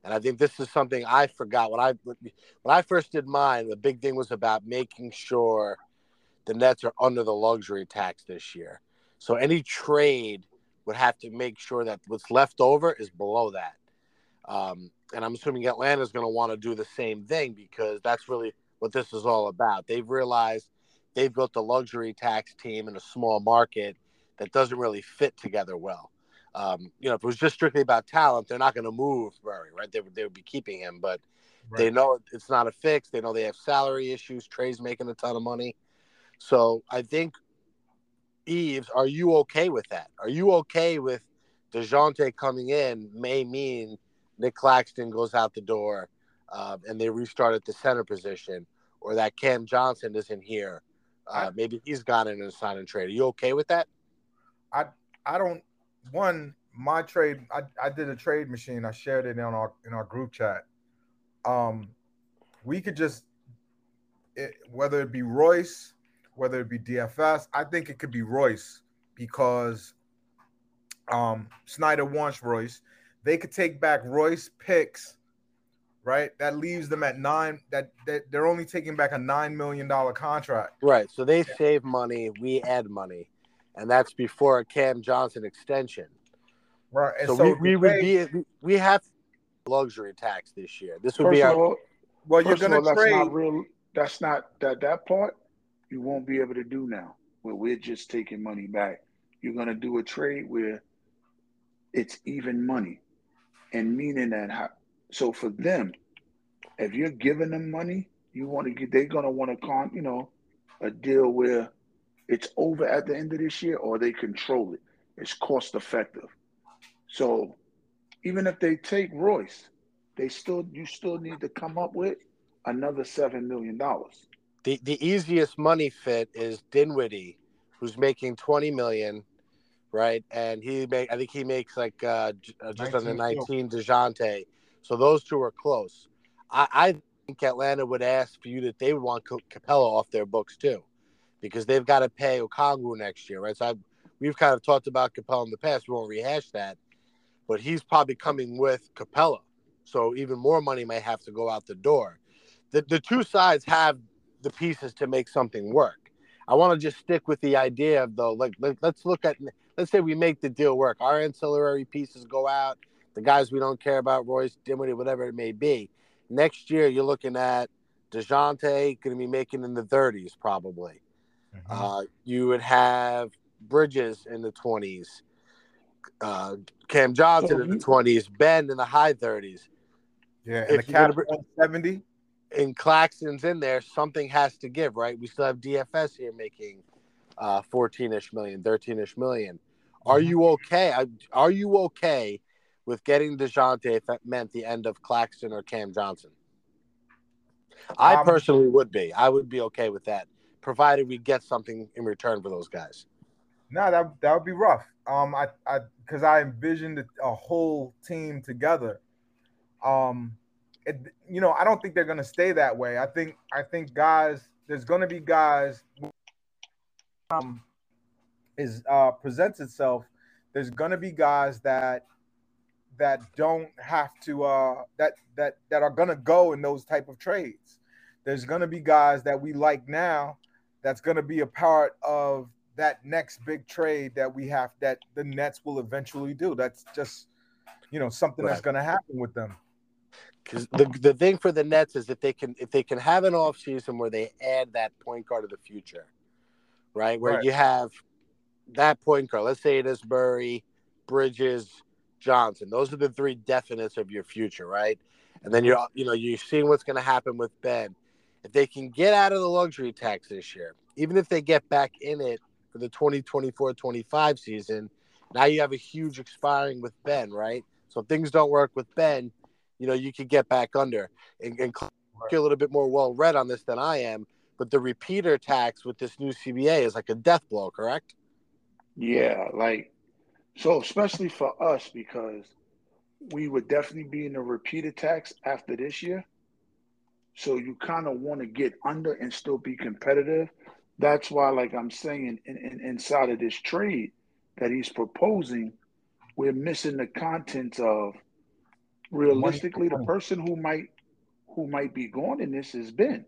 And I think this is something I forgot when I when I first did mine. The big thing was about making sure the Nets are under the luxury tax this year. So any trade would have to make sure that what's left over is below that. Um, and I'm assuming Atlanta is going to want to do the same thing because that's really what this is all about. They've realized they've built a luxury tax team in a small market that doesn't really fit together well. Um, you know, if it was just strictly about talent, they're not going to move Murray, right? They would, they would be keeping him, but right. they know it's not a fix. They know they have salary issues. Trae's making a ton of money. So I think, Yves, are you okay with that? Are you okay with Dejounte coming in may mean Nick Claxton goes out the door uh, and they restart at the center position, or that Cam Johnson isn't here. Uh, maybe he's gone in and signed and trade. Are you okay with that? I I don't. One, my trade. I, I did a trade machine. I shared it in our in our group chat. Um, we could just it, whether it be Royce, whether it be DFS. I think it could be Royce because um, Snyder wants Royce they could take back Royce picks, right? That leaves them at nine. That, that they're only taking back a nine million dollar contract. Right. So they yeah. save money, we add money, and that's before a Cam Johnson extension. Right. And so, so we, we would be we have luxury tax this year. This would be our. All, well, you're going to trade. That's not real. That's not that that part. You won't be able to do now. Where we're just taking money back. You're going to do a trade where it's even money and meaning that how, so for them, if you're giving them money, you want to get they're gonna want to con you know a deal where it's over at the end of this year or they control it. It's cost effective. So even if they take Royce, they still you still need to come up with another seven million dollars. The the easiest money fit is Dinwiddie, who's making twenty million right? And he make I think he makes like uh, uh just under 19 Dejounte. So those two are close. I, I think Atlanta would ask for you that they would want Capela off their books too, because they've got to pay Okongwu next year, right? So I've, we've kind of talked about Capela in the past. We won't rehash that, but he's probably coming with Capela, so even more money may have to go out the door. The the two sides have the pieces to make something work. I want to just stick with the idea of though, like let, us look at let's say we make the deal work. Our ancillary pieces go out. The guys we don't care about, Royce, Dinwiddie, whatever it may be. Next year, you're looking at Dejounte going to be making in the 30s probably. Mm-hmm. Uh, you would have Bridges in the 20s. uh, Cam Johnson in the twenties, Ben in the high thirties, Yeah, and the If you're gonna cap br- 170. and Claxton's in there. Something has to give, right? We still have DFS here making uh, 14ish million, 13ish million. Are Mhm. you okay? Are you okay with getting Dejounte if that meant the end of Claxton or Cam Johnson? I Um, personally would be. I would be okay with that, provided we get something in return for those guys. No, that that would be rough. Um, I I because I envisioned a whole team together. Um, it, you know, I don't think they're gonna stay that way. I think I think guys, there's gonna be guys. Um, is uh presents itself. There's gonna be guys that that don't have to uh that that that are gonna go in those type of trades. There's gonna be guys that we like now that's gonna be a part of that next big trade that we have that the Nets will eventually do. That's just you know something that's going to happen with them. Because the the thing for the Nets is if they can if they can have an off season where they add that point guard of the future, right? Where Right. you have that point guard. Let's say it is Murray, Bridges, Johnson. Those are the three definites of your future, right? And then you're you know you're seeing what's going to happen with Ben. If they can get out of the luxury tax this year, even if they get back in it for the 2024-25 season, now you have a huge expiring with Ben, right? So things don't work with Ben, you know, you could get back under. And, and a little bit more well read on this than I am, but the repeater tax with this new CBA is like a death blow, correct? Yeah, like so, especially for us because we would definitely be in a repeater tax after this year. So you kind of want to get under and still be competitive. That's why, like I'm saying, in, in, inside of this trade that he's proposing, we're missing the content of realistically the person who might who might be going in this is Ben.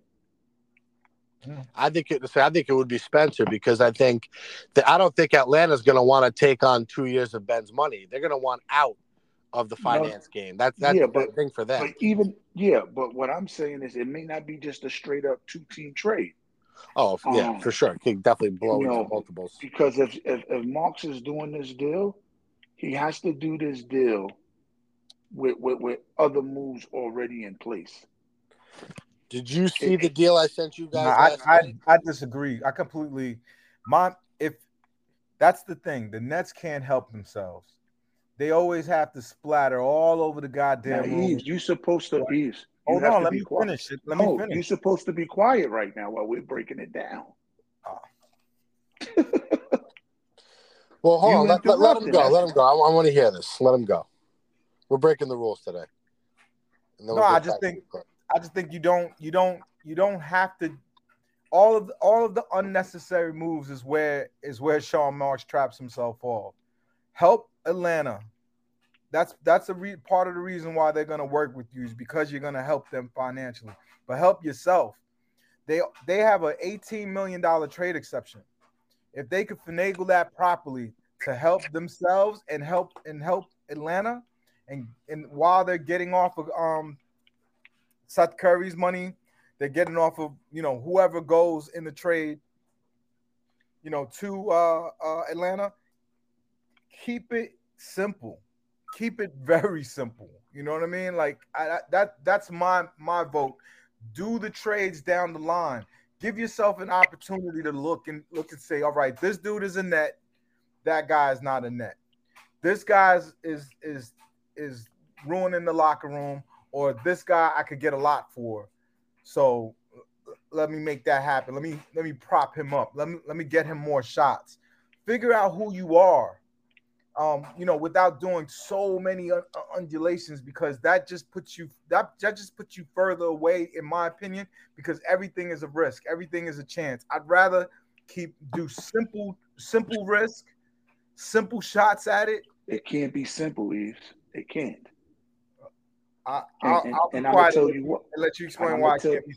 I think it. I think it would be Spencer because I think that I don't think Atlanta's going to want to take on two years of Ben's money. They're going to want out of the No. finance game. That's that's Yeah, the but- thing for them. But even yeah, but what I'm saying is it may not be just a straight up two team trade. oh f- yeah, um, for sure. It could definitely blow you know, multiples. Because if, if if Marks is doing this deal, he has to do this deal with with, with other moves already in place. Did you see the deal I sent you guys No, I, I? I disagree. I completely my if that's the thing, the Nets can't help themselves. They always have to splatter all over the Now, goddamn room. Yves, you supposed to Yves. You Hold have on, to let be me quiet. finish it. Let me oh, No, you're supposed to be quiet right now while we're breaking it down. [LAUGHS] Well, hold You on. Let, let, let him go. Let him go. I, I want to hear this. Let him go. We're breaking the rules today. No, we'll I just think- I just think you don't you don't you don't have to all of the, all of the unnecessary moves is where is where Sean Marks traps himself off. Help Atlanta. That's that's a re- part of the reason why they're going to work with you is because you're going to help them financially. But help yourself. They they have an 18 million dollar trade exception. If they could finagle that properly to help themselves and help and help Atlanta and and while they're getting off of um Seth Curry's money. They're getting off of you know whoever goes in the trade, you know, to uh, uh, Atlanta. Keep it simple. Keep it very simple. You know what I mean? Like I, I- that that's my my vote. Do the trades down the line. Give yourself an opportunity to look and look and say, all right, this dude is a net. That guy is not a net. This guy's is is is ruining the locker room or this guy I could get a lot for. So let me make that happen. Let me let me prop him up. Let me let me get him more shots. Figure out who you are. Um, you know, without doing so many undulations, because that just puts you that that just puts you further away, in my opinion, because everything is a risk, everything is a chance. I'd rather keep do simple simple risk, simple shots at it. It can't be simple, Yves. It can't. I, I'll, and, I'll and gonna and tell you what. let you explain why gonna can't be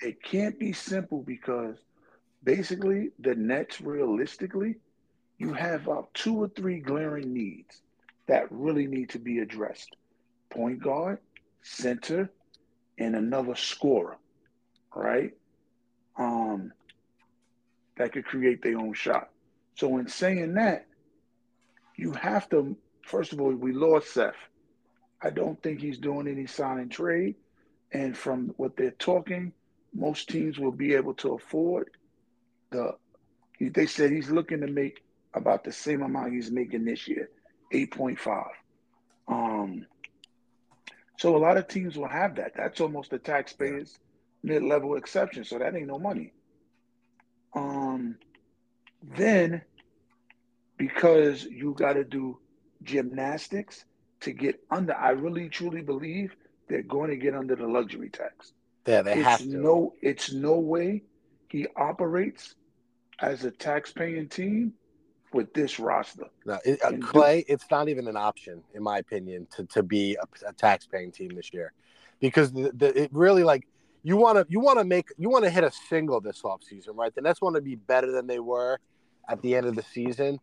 it can't be simple because basically the Nets realistically, you have uh, two or three glaring needs that really need to be addressed. Point guard, center, and another scorer, right? Um that could create their own shot. So in saying that, you have to. First of all, we lost Seth. I don't think he's doing any sign and trade, and from what they're talking, most teams will be able to afford the. They said he's looking to make about the same amount he's making this year, eight point five. Um, so a lot of teams will have that. That's almost the taxpayers mid-level exception. So that ain't no money. Um, then because you got to do gymnastics to get under, I really truly believe they're going to get under the luxury tax. Yeah, they it's have to. No, it's no way he operates as a tax-paying team with this roster. No, it, uh, Clay, it's not even an option, in my opinion, to, to be a, a tax-paying team this year, because the, the, it really like you want to you want to make you want to hit a single this offseason, right? The Nets want to be better than they were at the end of the season,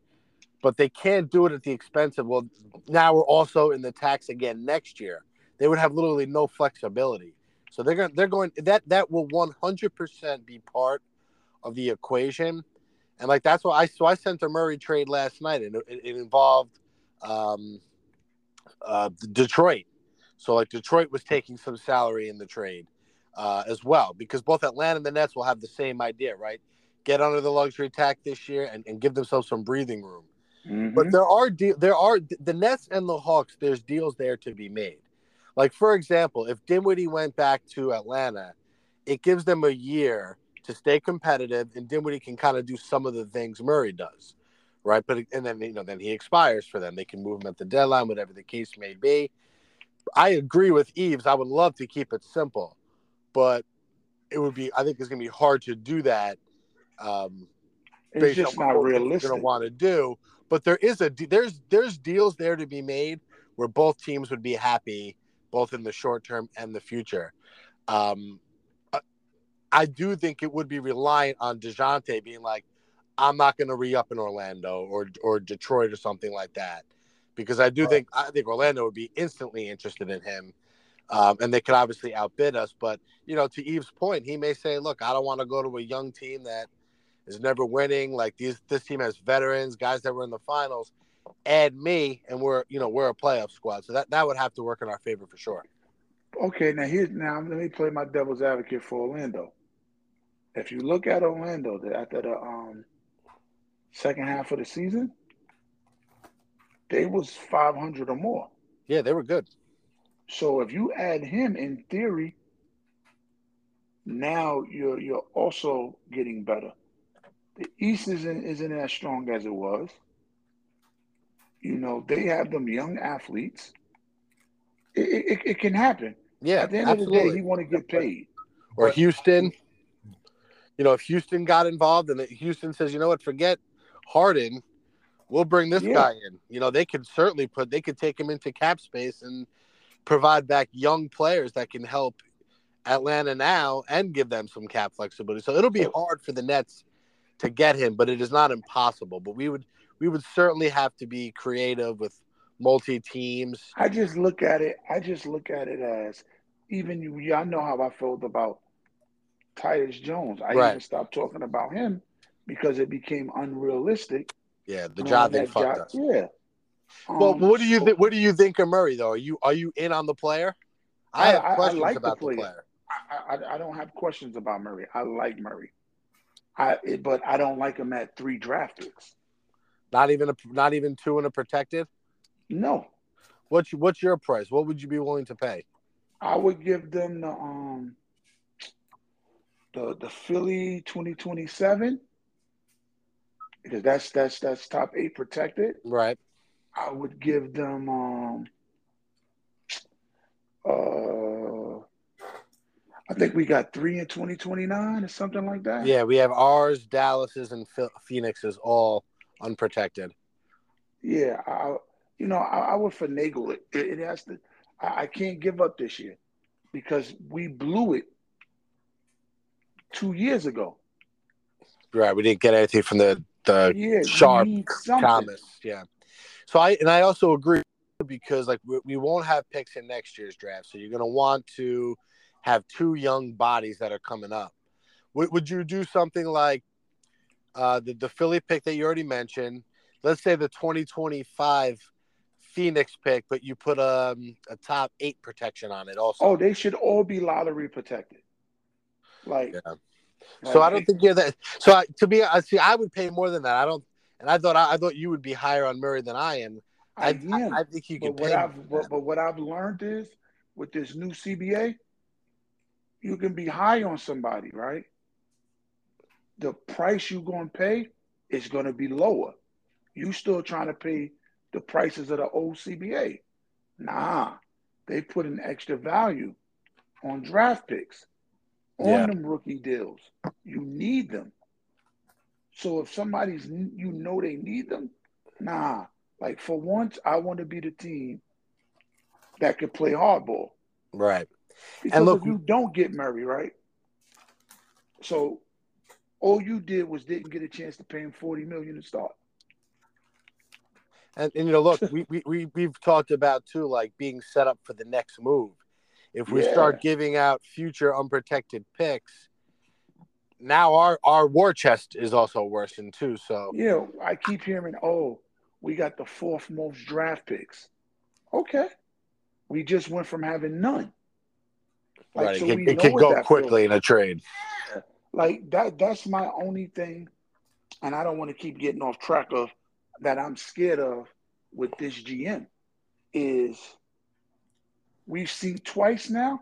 but they can't do it at the expense of well, now we're also in the tax again next year. They would have literally no flexibility. So they're going they're going that that will 100% be part of the equation and like that's why I so I sent a Murray trade last night, and it, it involved um, uh, Detroit. So like Detroit was taking some salary in the trade uh, as well, because both Atlanta and the Nets will have the same idea, right? Get under the luxury tax this year and, and give themselves some breathing room. Mm-hmm. But there are de- there are the Nets and the Hawks. There's deals there to be made. Like for example, if Dinwiddie went back to Atlanta, it gives them a year to stay competitive, and Dinwiddie can kind of do some of the things Murray does, right? But and then you know then he expires for them. They can move him at the deadline, whatever the case may be. I agree with Yves. I would love to keep it simple, but it would be. I think it's going to be hard to do that. Um, it's just not realistic. Going to want to do, but there is a there's there's deals there to be made where both teams would be happy, both in the short term and the future. Um, I do think it would be reliant on Dejounte being like, I'm not going to re up in Orlando or or Detroit or something like that, because I do right. think I think Orlando would be instantly interested in him, um, and they could obviously outbid us. But you know, to Yves's point, he may say, "Look, I don't want to go to a young team that is never winning. Like these, this team has veterans, guys that were in the finals. Add me, and we're you know we're a playoff squad. So that that would have to work in our favor for sure." Okay, now here's now let me play my devil's advocate for Orlando if you look at Orlando after the um, second half of the season, they was 500 or more. Yeah, they were good. So if you add him in theory, now you're you're also getting better. The East isn't isn't as strong as it was. You know, they have them young athletes. It, it, it can happen. Yeah, at the end absolutely. of the day, he want to get paid. Or but, Houston, you know, if Houston got involved and Houston says, you know what, forget Harden, we'll bring this yeah. guy in. You know, they could certainly put, they could take him into cap space and provide back young players that can help Atlanta now and give them some cap flexibility. So it'll be hard for the Nets to get him, but it is not impossible. But we would, we would certainly have to be creative with multi teams. I just look at it. I just look at it as even you. Y'all know how I felt about Tyus Jones. I right. even stopped talking about him because it became unrealistic. Yeah, the job they fucked job, us. Yeah. Well, um, what do you so, th- what do you think of Murray though? Are you are you in on the player? I, I have questions I like about the player. The player. I, I, don't have questions about Murray. I like Murray. I but I don't like him at three draft picks. Not even a not even two in a protected. No. What's what's your price? What would you be willing to pay? I would give them the um the the Philly 2027 because that's that's that's top eight protected. Right. I would give them um uh I think we got three in 2029 or something like that. Yeah, we have ours, Dallas's, and Phoenix's all unprotected. Yeah, I, you know, I, I would finagle it. It, it has to. I, I, can't give up this year because we blew it two years ago. Right, we didn't get anything from the the yeah, Sharpe Thomas. Yeah. So I and I also agree because like we, we won't have picks in next year's draft, so you're going to want to have two young bodies that are coming up. would you do something like uh, the the Philly pick that you already mentioned? let's say the 2025 Phoenix pick, but you put um, a top eight protection on it also. Oh, they should all be lottery protected. Like, Yeah. So I don't think you're that. So I, to be, I see, I would pay more than that. I don't, and I thought I, I thought you would be higher on Murray than I am. I, I, I, am. I think you can but what pay. I've but, but what I've learned is with this new CBA, you can be high on somebody, right? The price you're gonna pay is gonna be lower. You still trying to pay the prices of the old CBA. Nah, they put an extra value on draft picks, on Yeah. them rookie deals. You need them. So if somebody's you know they need them, nah. Like for once, I want to be the team that could play hardball. right. Because look- if you don't get Murray, right? So all you did was didn't get a chance to pay him 40 million to start. And, and you know, look, we, we, we, we've talked about too, like being set up for the next move. If we Yeah. start giving out future unprotected picks, now our, our war chest is also worsened too. So, Yeah, I keep hearing, oh, we got the fourth most draft picks. Okay. We just went from having none. Like, right, so it, it could go quickly feels in a trade. like that that's my only thing and i don't want to keep getting off track of that i'm scared of with this gm is we've seen twice now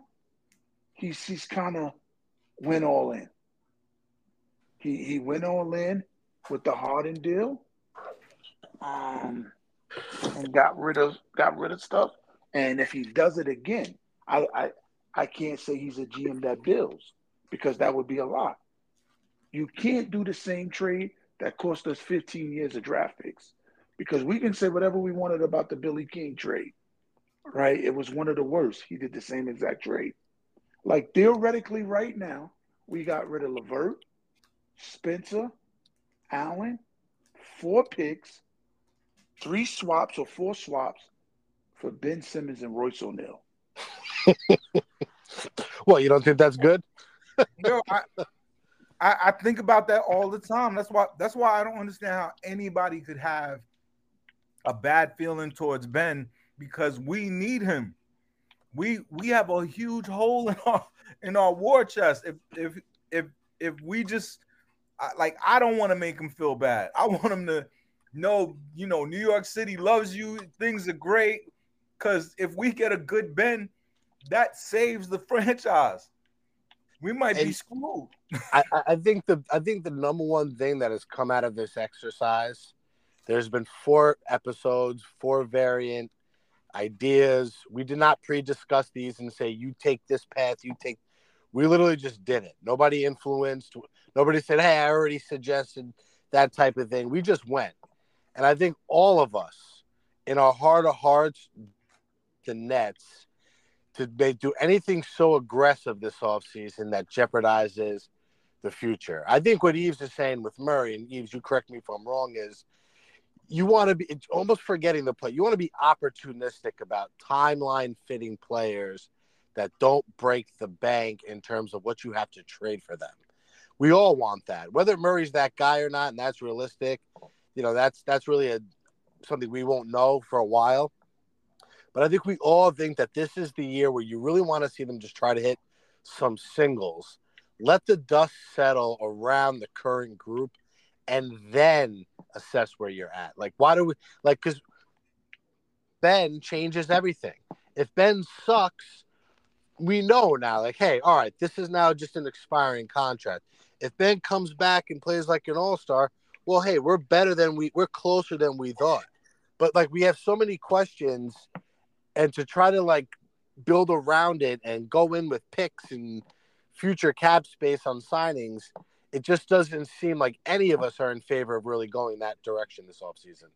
he's he's kind of went all in. He he went all in with the Harden deal um and got rid of got rid of stuff. And if he does it again i i i can't say he's a gm that builds because that would be a lot you can't do the same trade that cost us 15 years of draft picks because we can say whatever we wanted about the Billy King trade, right? It was one of the worst. He did the same exact trade. Like theoretically, right now, we got rid of LeVert, Spencer, Allen, four picks, three swaps or four swaps for Ben Simmons and Royce O'Neale. [LAUGHS] Well, you don't think that's good? Yo, I, I I think about that all the time. That's why that's why I don't understand how anybody could have a bad feeling towards Ben because we need him. We we have a huge hole in our in our war chest. If if if if we just like I don't want to make him feel bad. I want him to know, you know, New York City loves you. Things are great because if we get a good Ben, that saves the [LAUGHS] franchise. We might be screwed. I, I- I think the I think the number one thing that has come out of this exercise, there's been four episodes, four variant ideas. We did not pre-discuss these and say you take this path, you take. We literally just did it. Nobody influenced. Nobody said, "Hey, I already suggested that type of thing." We just went, and I think all of us, in our heart of hearts, the Nets, to they do anything so aggressive this offseason that jeopardizes the future. I think what Yves is saying with Murray, and Yves, you correct me if I'm wrong, is you want to be almost forgetting the play. You want to be opportunistic about timeline fitting players that don't break the bank in terms of what you have to trade for them. We all want that. Whether Murray's that guy or not, and that's realistic, you know, that's that's really a something we won't know for a while. But I think we all think that this is the year where you really want to see them just try to hit some singles. Let the dust settle around the current group and then assess where you're at. Like, why do we like because Ben changes everything. If Ben sucks, we know now, like, hey, all right, this is now just an expiring contract. If Ben comes back and plays like an all-star, well, hey, we're better than we we're closer than we thought. But like we have so many questions and to try to like build around it and go in with picks and future cap space on signings, it just doesn't seem like any of us are in favor of really going that direction this offseason.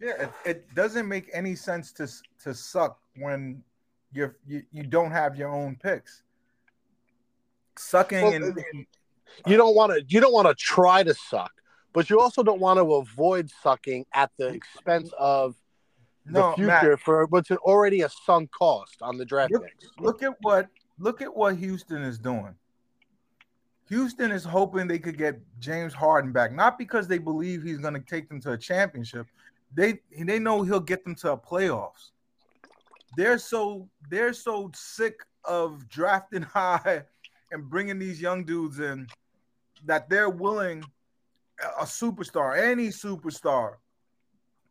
Yeah, it, it doesn't make any sense to to suck when you're you, you don't have your own picks. Sucking Well, and, uh, and You don't want to you don't want to try to suck, but you also don't want to avoid sucking at the expense of the no, future Matt, for what's already a sunk cost on the draft Look- picks. look at what look at what Houston is doing. Houston is hoping they could get James Harden back, not because they believe he's going to take them to a championship. They they know he'll get them to a playoffs. They're so they're so sick of drafting [LAUGHS] high and bringing these young dudes in that they're willing a superstar, any superstar,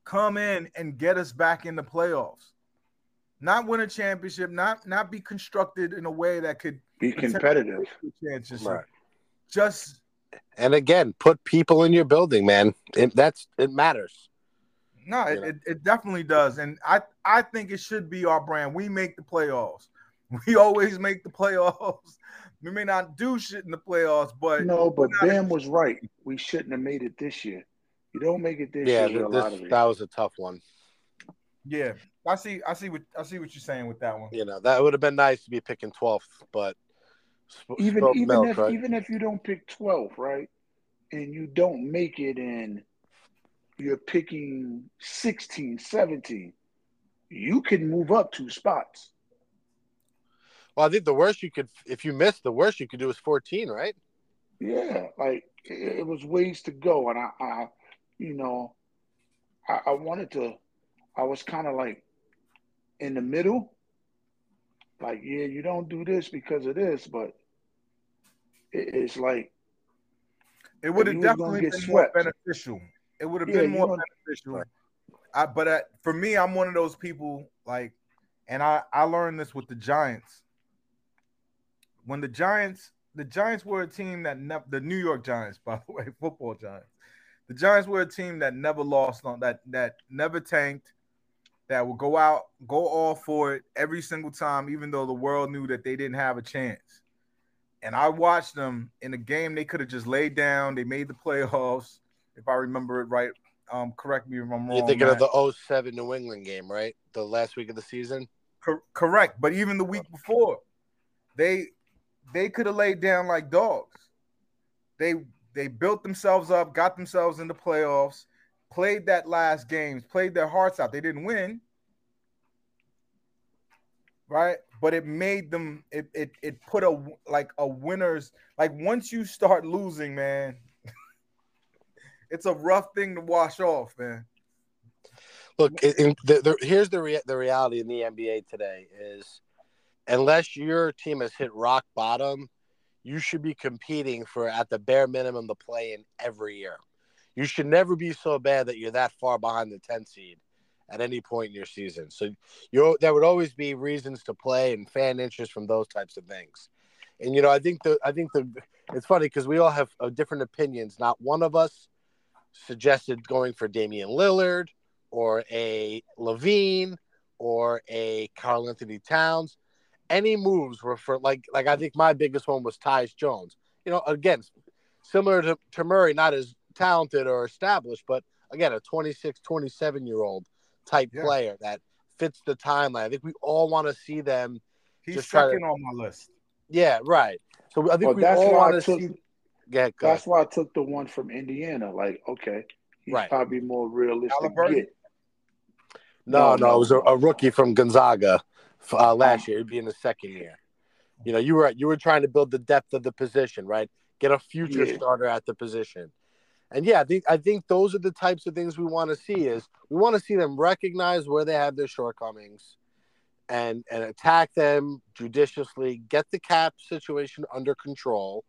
come in and get us back in the playoffs. Not win a championship, not not be constructed in a way that could be competitive. Right. Just and again, put people in your building, man. It, that's it matters. No, it, it, it, definitely does, and I I think it should be our brand. We make the playoffs. [LAUGHS] We always make the playoffs. [LAUGHS] We may not do shit in the playoffs, but no, but Bam was right. We shouldn't have made it this year. You don't make it this yeah, year. Yeah, that was a tough one. Yeah, I see. I see what I see what you're saying with that one. You know, that would have been nice to be picking 12th, but even even milk, if right? even if you don't pick 12, right, and you don't make it, and you're picking 16, 17, you can move up two spots. Well, I think the worst you could, if you miss, the worst you could do is 14, right? Yeah, like it, it was ways to go, and I, I you know, I, I wanted to. I was kind of like in the middle, like, yeah, you don't do this because of this, but it's like it would have definitely been swept. more beneficial. It would have yeah, been more beneficial. I, but at, for me, I'm one of those people like, and I I learned this with the Giants when the Giants, the Giants were a team that never, the New York Giants, [LAUGHS] by the way, football Giants. The Giants were a team that never lost on that, that never tanked, that would go out, go all for it every single time, even though the world knew that they didn't have a chance. And I watched them in a game they could have just laid down. They made the playoffs, if I remember it right. Um, correct me if I'm wrong. You're thinking Matt. of the 07 New England game, right? The last week of the season. Co- correct, but even the week before, they they could have laid down like dogs. They they built themselves up, got themselves in the playoffs, played that last games, played their hearts out. They didn't win, right? But it made them. It it it put a like a winners like once you start losing, man. [LAUGHS] it's a rough thing to wash off, man. Look, the, the, here's the rea- the reality in the NBA today is unless your team has hit rock bottom, you should be competing for at the bare minimum the play in every year. You should never be so bad that you're that far behind the 10 seed at any point in your season. So you there would always be reasons to play and fan interest from those types of things. And you know, I think the I think the it's funny because we all have uh, different opinions. Not one of us suggested going for Damian Lillard or a LaVine or a Karl-Anthony Towns any moves were for like like I think my biggest one was Tyus Jones. You know, again, similar to, to Murray, not as talented or established, but again, a 26, 27 year old type yeah. player that fits the timeline. I think we all want to see them. He's second to, on my list. Yeah, right. So I think well, we all want to see. Yeah, that's why I took the one from Indiana. Like, okay, he's right. probably more realistic. No, no, no, it was a, a rookie from Gonzaga uh, last year. It'd be in the second year. You know, you were you were trying to build the depth of the position, right? Get a future yeah. starter at the position. And yeah, I think I think those are the types of things we want to see. Is we want to see them recognize where they have their shortcomings, and and attack them judiciously. Get the cap situation under control,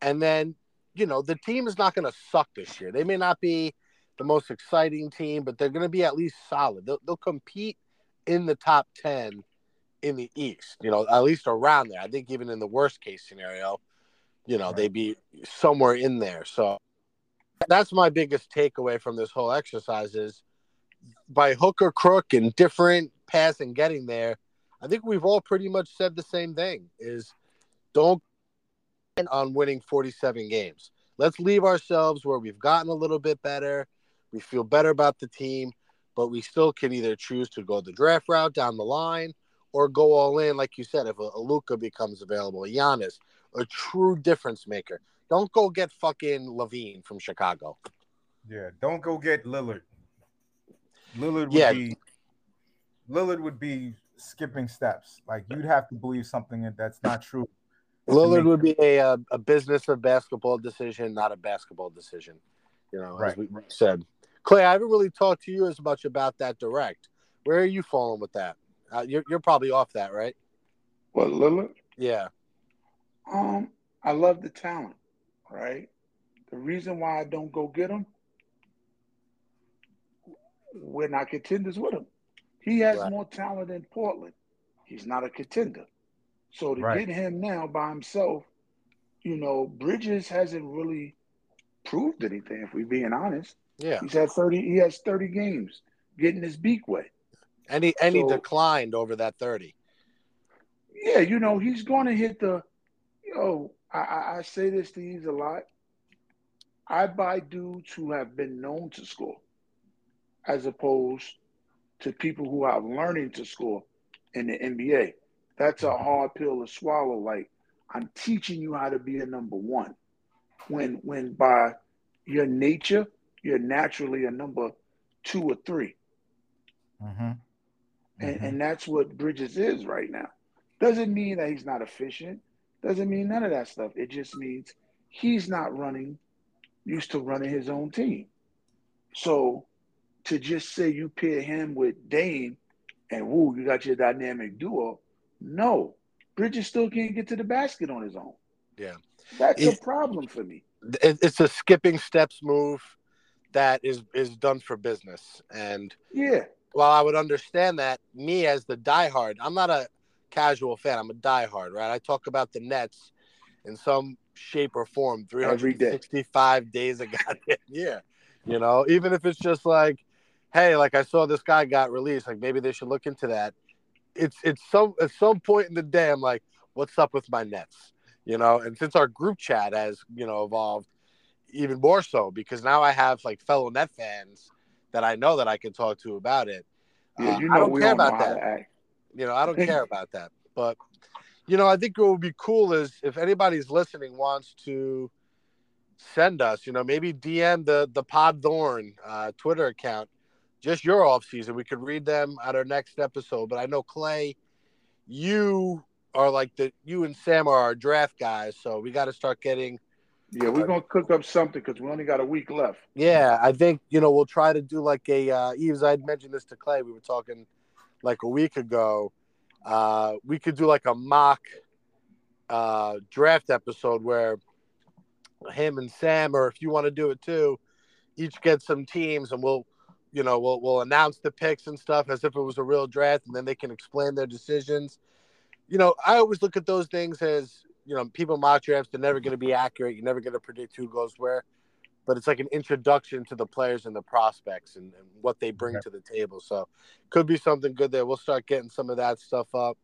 and then you know the team is not going to suck this year. They may not be the most exciting team, but they're going to be at least solid. They'll, they'll compete in the top ten in the East, you know, at least around there. I think even in the worst case scenario, you know, right. they'd be somewhere in there. So that's my biggest takeaway from this whole exercise is by hook or crook and different paths and getting there. I think we've all pretty much said the same thing is don't on winning 47 games. Let's leave ourselves where we've gotten a little bit better. We feel better about the team, but we still can either choose to go the draft route down the line or go all in, like you said, if a, a Luka becomes available, a Giannis, a true difference maker. Don't go get fucking LaVine from Chicago. Yeah, don't go get Lillard. Lillard would yeah. be Lillard would be skipping steps. Like you'd have to believe something that's not true Lillard would be a, a a business of basketball decision, not a basketball decision. You know, Right. as we said. Clay, I haven't really talked to you as much about that direct. Where are you falling with that? Uh, you're you're probably off that, right? What Lillard? Yeah. Um, I love the talent, right? The reason why I don't go get him, we're not contenders with him. He has Right. more talent than Portland. He's not a contender. So to Right. get him now by himself, you know, Bridges hasn't really proved anything, if we're being honest. Yeah. He's had 30, he has 30 games getting his beak wet. And he and he declined over that thirty. Yeah, you know, he's going to hit the. Yo, I, I, I say this to these a lot. I buy dudes who have been known to score, as opposed to people who are learning to score in the NBA. That's a hard pill to swallow. Like I'm teaching you how to be a number one, when when by your nature you're naturally a number two or three. Mm-hmm. And, and that's what Bridges is right now. Doesn't mean that he's not efficient. Doesn't mean none of that stuff. It just means he's not running, used to running his own team. So to just say you pair him with Dame and woo, you got your dynamic duo. No, Bridges still can't get to the basket on his own. Yeah. That's It- a problem for me. It's a skipping steps move that is is done for business. And Yeah. while I would understand that, me as the diehard, I'm not a casual fan. I'm a diehard, right? I talk about the Nets in some shape or form Every day. 365 days a [LAUGHS] goddamn year. You know, even if it's just like, hey, like I saw this guy got released, like maybe they should look into that. It's it's some at some point in the day, I'm like, what's up with my Nets? You know, and since our group chat has, you know, evolved even more so because now I have like fellow Net fans that I know that I can talk to about it. Yeah, Uh, you I know don't we care don't know about that. You know, I don't care about that. [LAUGHS] But you know, I think what would be cool is if anybody's listening wants to send us, you know, maybe DM the the Pod Thorn uh, Twitter account, just your off season. We could read them at our next episode. But I know Clay, you are like the you and Sam are our draft guys, so we got to start getting. Yeah, we're gonna cook up something because we only got a week left. Yeah, I think you know we'll try to do like a uh, Yves. I'd mentioned this to Clay. We were talking like a week ago. Uh, we could do like a mock uh, draft episode where him and Sam, or if you want to do it too, each get some teams, and we'll you know we'll we'll announce the picks and stuff as if it was a real draft, and then they can explain their decisions. You know, I always look at those things as you know people mock drafts. They're never going to be accurate. You're never going to predict who goes where but it's like an introduction to the players and the prospects and, and what they bring Okay. to the table. So could be something good there. We'll start getting some of that stuff up.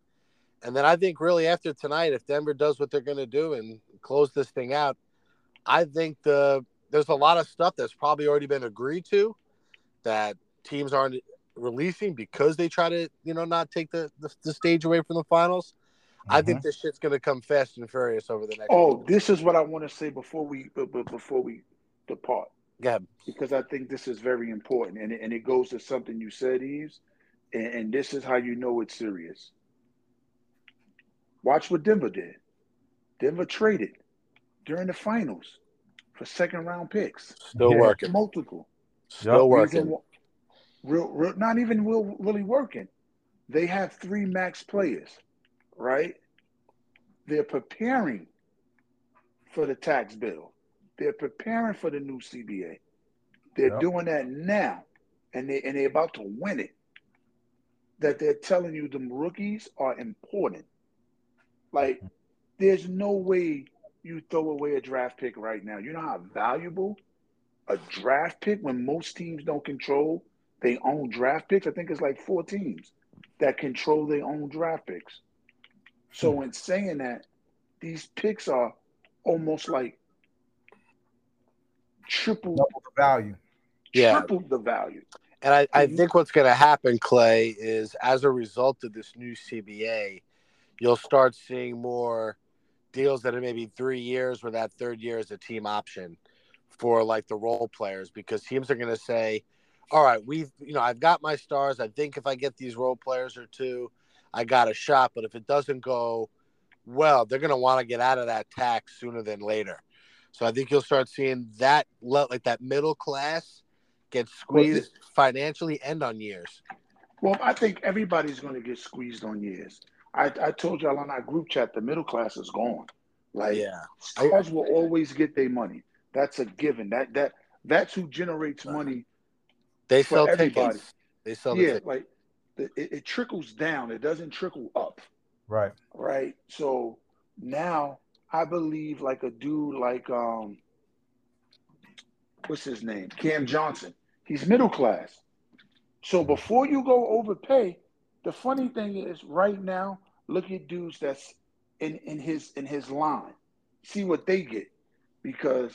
And then I think really after tonight, if Denver does what they're going to do and close this thing out, I think the there's a lot of stuff that's probably already been agreed to that teams aren't releasing because they try to you know not take the the, the stage away from the finals. I think mm-hmm. this shit's going to come fast and furious over the next. Oh, this is what I want to say before we b- b- before we depart yeah, because I think this is very important and it, and it goes to something you said, Yves, and, and this is how you know it's serious. Watch what Denver did. Denver traded during the finals for second round picks, still Yeah. working, multiple. still Reason working. Real, real, not even real, really working. They have three max players, right? They're preparing for the tax bill. They're preparing for the new CBA. They're Yep. doing that now, and they and they're about to win it. That they're telling you the rookies are important. Like, mm-hmm. there's no way you throw away a draft pick right now. You know how valuable a draft pick when most teams don't control they own draft picks. I think it's like four teams that control their own draft picks. So hmm. in saying that, these picks are almost like triple double the value. Yeah. triple the value. And I, I Mhm. think what's going to happen, Clay, is as a result of this new CBA, you'll start seeing more deals that are maybe three years where that third year is a team option for like the role players because teams are going to say, all right, we've, you know, I've got my stars. I think if I get these role players or two, I got a shot. But if it doesn't go well, they're going to want to get out of that tax sooner than later. So I think you'll start seeing that like that middle class get squeezed well, financially and on years. Well, I think everybody's going to get squeezed on years. I, I told y'all on our group chat the middle class is gone. Like yeah, stars will always get their money. That's a given. That that that's who generates money. They sell everybody. tickets. They sell yeah, tickets. like it, it trickles down. It doesn't trickle up. Right. Right. So now I believe like a dude like um what's his name? Cam Johnson. He's middle class. So before you go overpay, the funny thing is right now, look at dudes that's in, in his in his line. See what they get. Because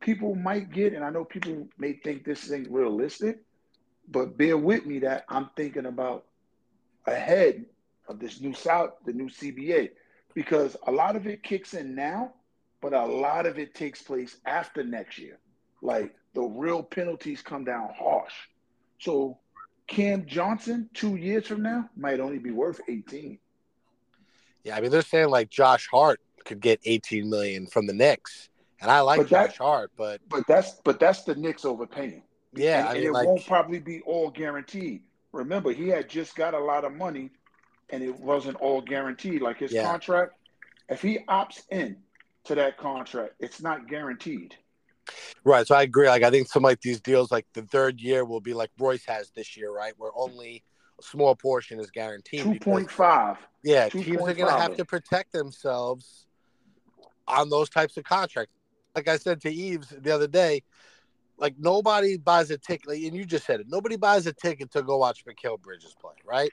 people might get, and I know people may think this ain't realistic, but bear with me that I'm thinking about ahead of this new South, the new CBA, because a lot of it kicks in now, but a lot of it takes place after next year. Like the real penalties come down harsh. So Cam Johnson, two years from now, might only be worth 18. Yeah, I mean they're saying like Josh Hart could get 18 million from the Knicks. And I like that, Josh Hart, but but that's but that's the Knicks overpaying. Yeah, and, I mean, and it like, won't probably be all guaranteed. Remember, he had just got a lot of money, and it wasn't all guaranteed. Like his yeah. contract, if he opts in to that contract, it's not guaranteed. Right. So I agree. Like I think some like these deals, like the third year will be like Royce has this year, right? Where only a small portion is guaranteed. Two point five. Yeah, 2. teams 5. are going to have to protect themselves on those types of contracts. Like I said to Yves the other day, like nobody buys a ticket, like, and you just said it. Nobody buys a ticket to go watch Mikal Bridges play, right?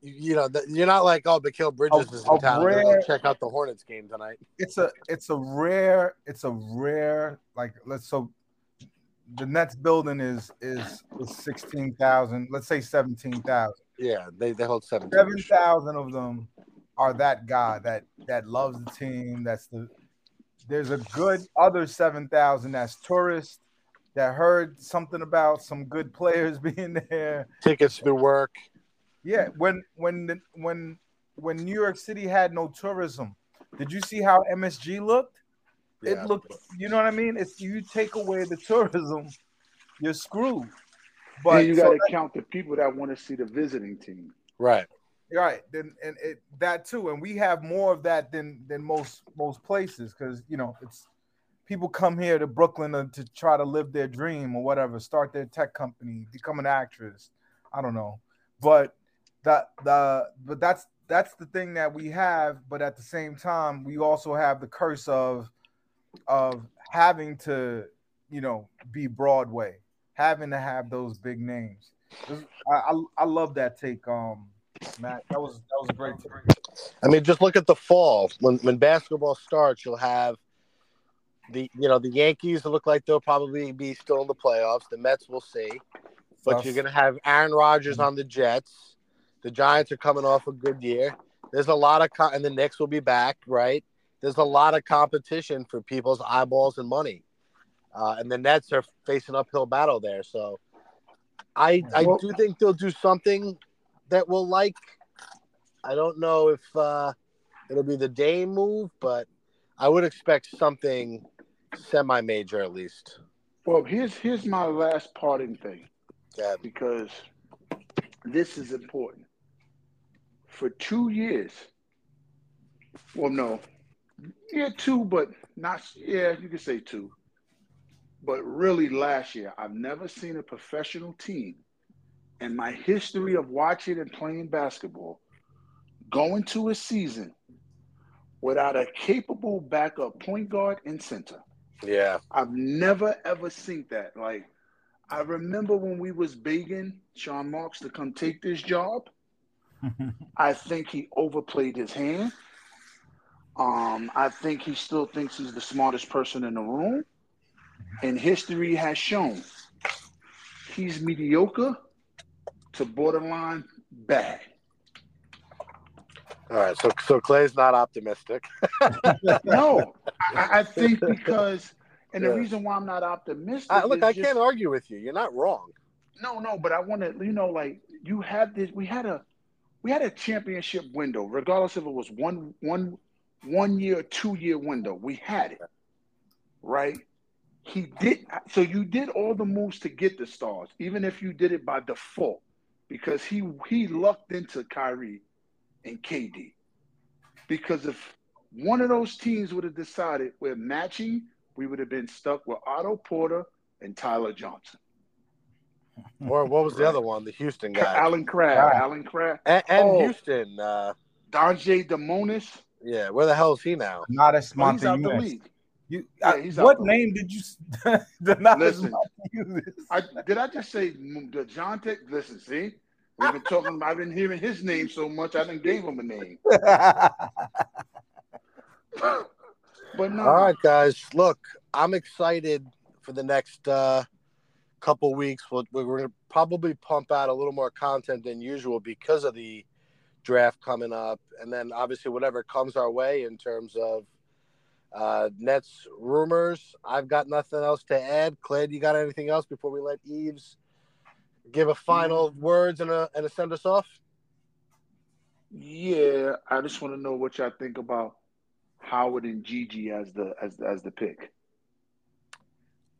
You know, you're not like, oh, Mikal Bridges a, is in town. Rare, check out the Hornets game tonight. It's a, it's a rare, it's a rare. Like, let's so the Nets building is is, is sixteen thousand. Let's say seventeen thousand. Yeah, they they hold seven. Seven thousand of them are that guy that that loves the team. That's the. There's a good other seven thousand that's tourists that heard something about some good players [LAUGHS] being there. Tickets through work. Yeah, when when the, when when New York City had no tourism, did you see how MSG looked? Yeah. It looked, you know what I mean? If you take away the tourism, you're screwed. But you got to count the people that want to see the visiting team. Right. Right. Then and it, that too, and we have more of that than than most most places because you know it's people come here to Brooklyn to, to try to live their dream or whatever, start their tech company, become an actress. I don't know, but that the but that's that's the thing that we have but at the same time we also have the curse of of having to you know be broadway having to have those big names. I, I, I love that take um matt. That was that was a great. Take. i mean just look at the fall. When when basketball starts you'll have the you know the yankees look like they'll probably be still in the playoffs. The mets will see. But you're going to have aaron rodgers on the jets the Giants are coming off a good year. There's a lot of co- and the Knicks will be back, right? There's a lot of competition for people's eyeballs and money, uh, and the Nets are facing uphill battle there. So, I I do think they'll do something that will like. I don't know if uh, it'll be the Dame move, but I would expect something semi-major at least. Well, here's here's my last parting thing. Yeah. Because this is important for two years. Well, no, yeah, two, but not, yeah, you could say two. But really, last year, I've never seen a professional team in my history of watching and playing basketball go into a season without a capable backup point guard and center. Yeah. I've never ever seen that. Like I remember when we was begging Sean Marks to come take this job. I think he overplayed his hand. Um, I think he still thinks he's the smartest person in the room. And history has shown he's mediocre to borderline bad. All right, so so Clay's not optimistic. [LAUGHS] no, I, I, think [LAUGHS] because, and the reason why I'm not optimistic. I, look, I just, can't argue with you. You're not wrong. No, no, but I want to, you know, like you had this. We had a we had a championship window, regardless if it was one one one year, two year window. We had it, right? He did so. You did all the moves to get the stars, even if you did it by default, because he he lucked into Kyrie and KD. Because if one of those teams would have decided we're matching, we would have been stuck with Otto Porter and Tyler Johnson. Or what was the other one? The Houston guy. Allen Crabbe, Right. Allen Crabbe, and and Oh. Houston. Uh, Donjay Demonis. yeah, where the hell is he now? Not as Oh, he's out the league. You, Yeah, I- he's out what the name did you? the [LAUGHS] Listen. I, did I just say DeJounte? Listen, see, we've been talking. I've been hearing his name so much. I didn't gave him a name. [LAUGHS] But no, All right, guys. Look, I'm excited for the next uh, couple weeks. We'll, we're going to probably pump out a little more content than usual because of the draft coming up, and then obviously whatever comes our way in terms of uh, Nets rumors. I've got nothing else to add. Clay, you got anything else before we let Yves give a final words and a and a send us off? yeah, I just want to know what y'all think about Howard and GG as the as as the pick.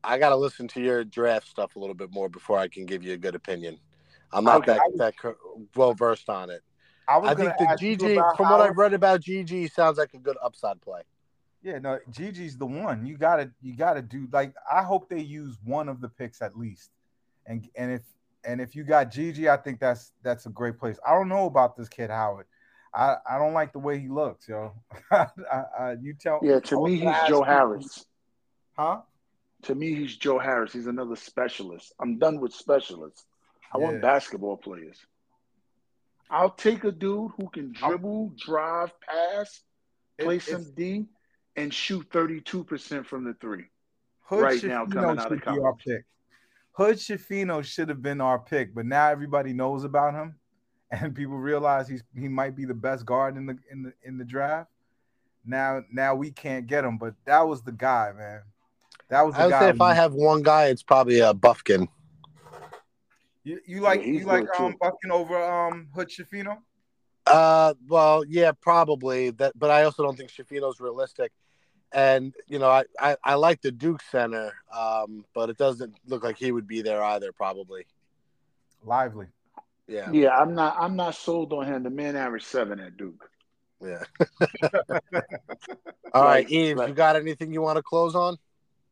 I got to listen to your draft stuff a little bit more before I can give you a good opinion. I'm not Okay. that that well versed on it. I was I think the GG, about from what I've read about GG, sounds like a good upside play. Yeah, no, GG's the one. You gotta you gotta do like I hope they use one of the picks at least. And and if and if you got Gigi, I think that's that's a great place. I don't know about this kid Howard. I, I don't like the way he looks, yo. [LAUGHS] I, I, you tell Yeah, to me, he's Joe you- Harris. Huh? To me, he's Joe Harris. He's another specialist. I'm done with specialists. I want basketball players. I'll take a dude who can dribble, drive, pass, play It- some D, and shoot 32% from the three. Hood right now coming out of be our college. pick. Hood-Schifino should have been our pick, but now everybody knows about him, [LAUGHS] and people realize he's he might be the best guard in the in the in the draft. Now now we can't get him, but that was the guy, man. That was the I would guy. say if I have one guy, it's probably a Bufkin. you, you like Yeah, you like good, um too. Bufkin over um Hood-Schifino? Uh, well, yeah, probably that, but I also don't think Schifino's realistic. And you know, I, I, I like the Duke center, um, but it doesn't look like he would be there either. Probably, Lively. yeah, Yeah, I'm not. I'm not sold on him. The man averaged seven at Duke. yeah. [LAUGHS] All right, Yves, like- you got anything you want to close on?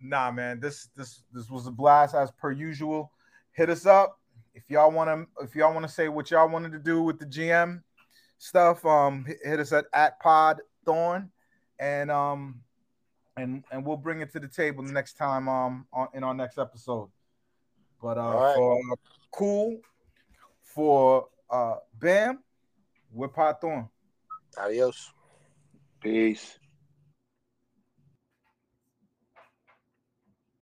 Nah, man, this this this was a blast as per usual. Hit us up if y'all want to if y'all want to say what y'all wanted to do with the GM stuff. Um, hit, hit us at at Pod Thorn, and um, and and we'll bring it to the table next time um on in our next episode. But uh, All right. for cool for uh Bam, we're Pod Thorn. Adios. Peace.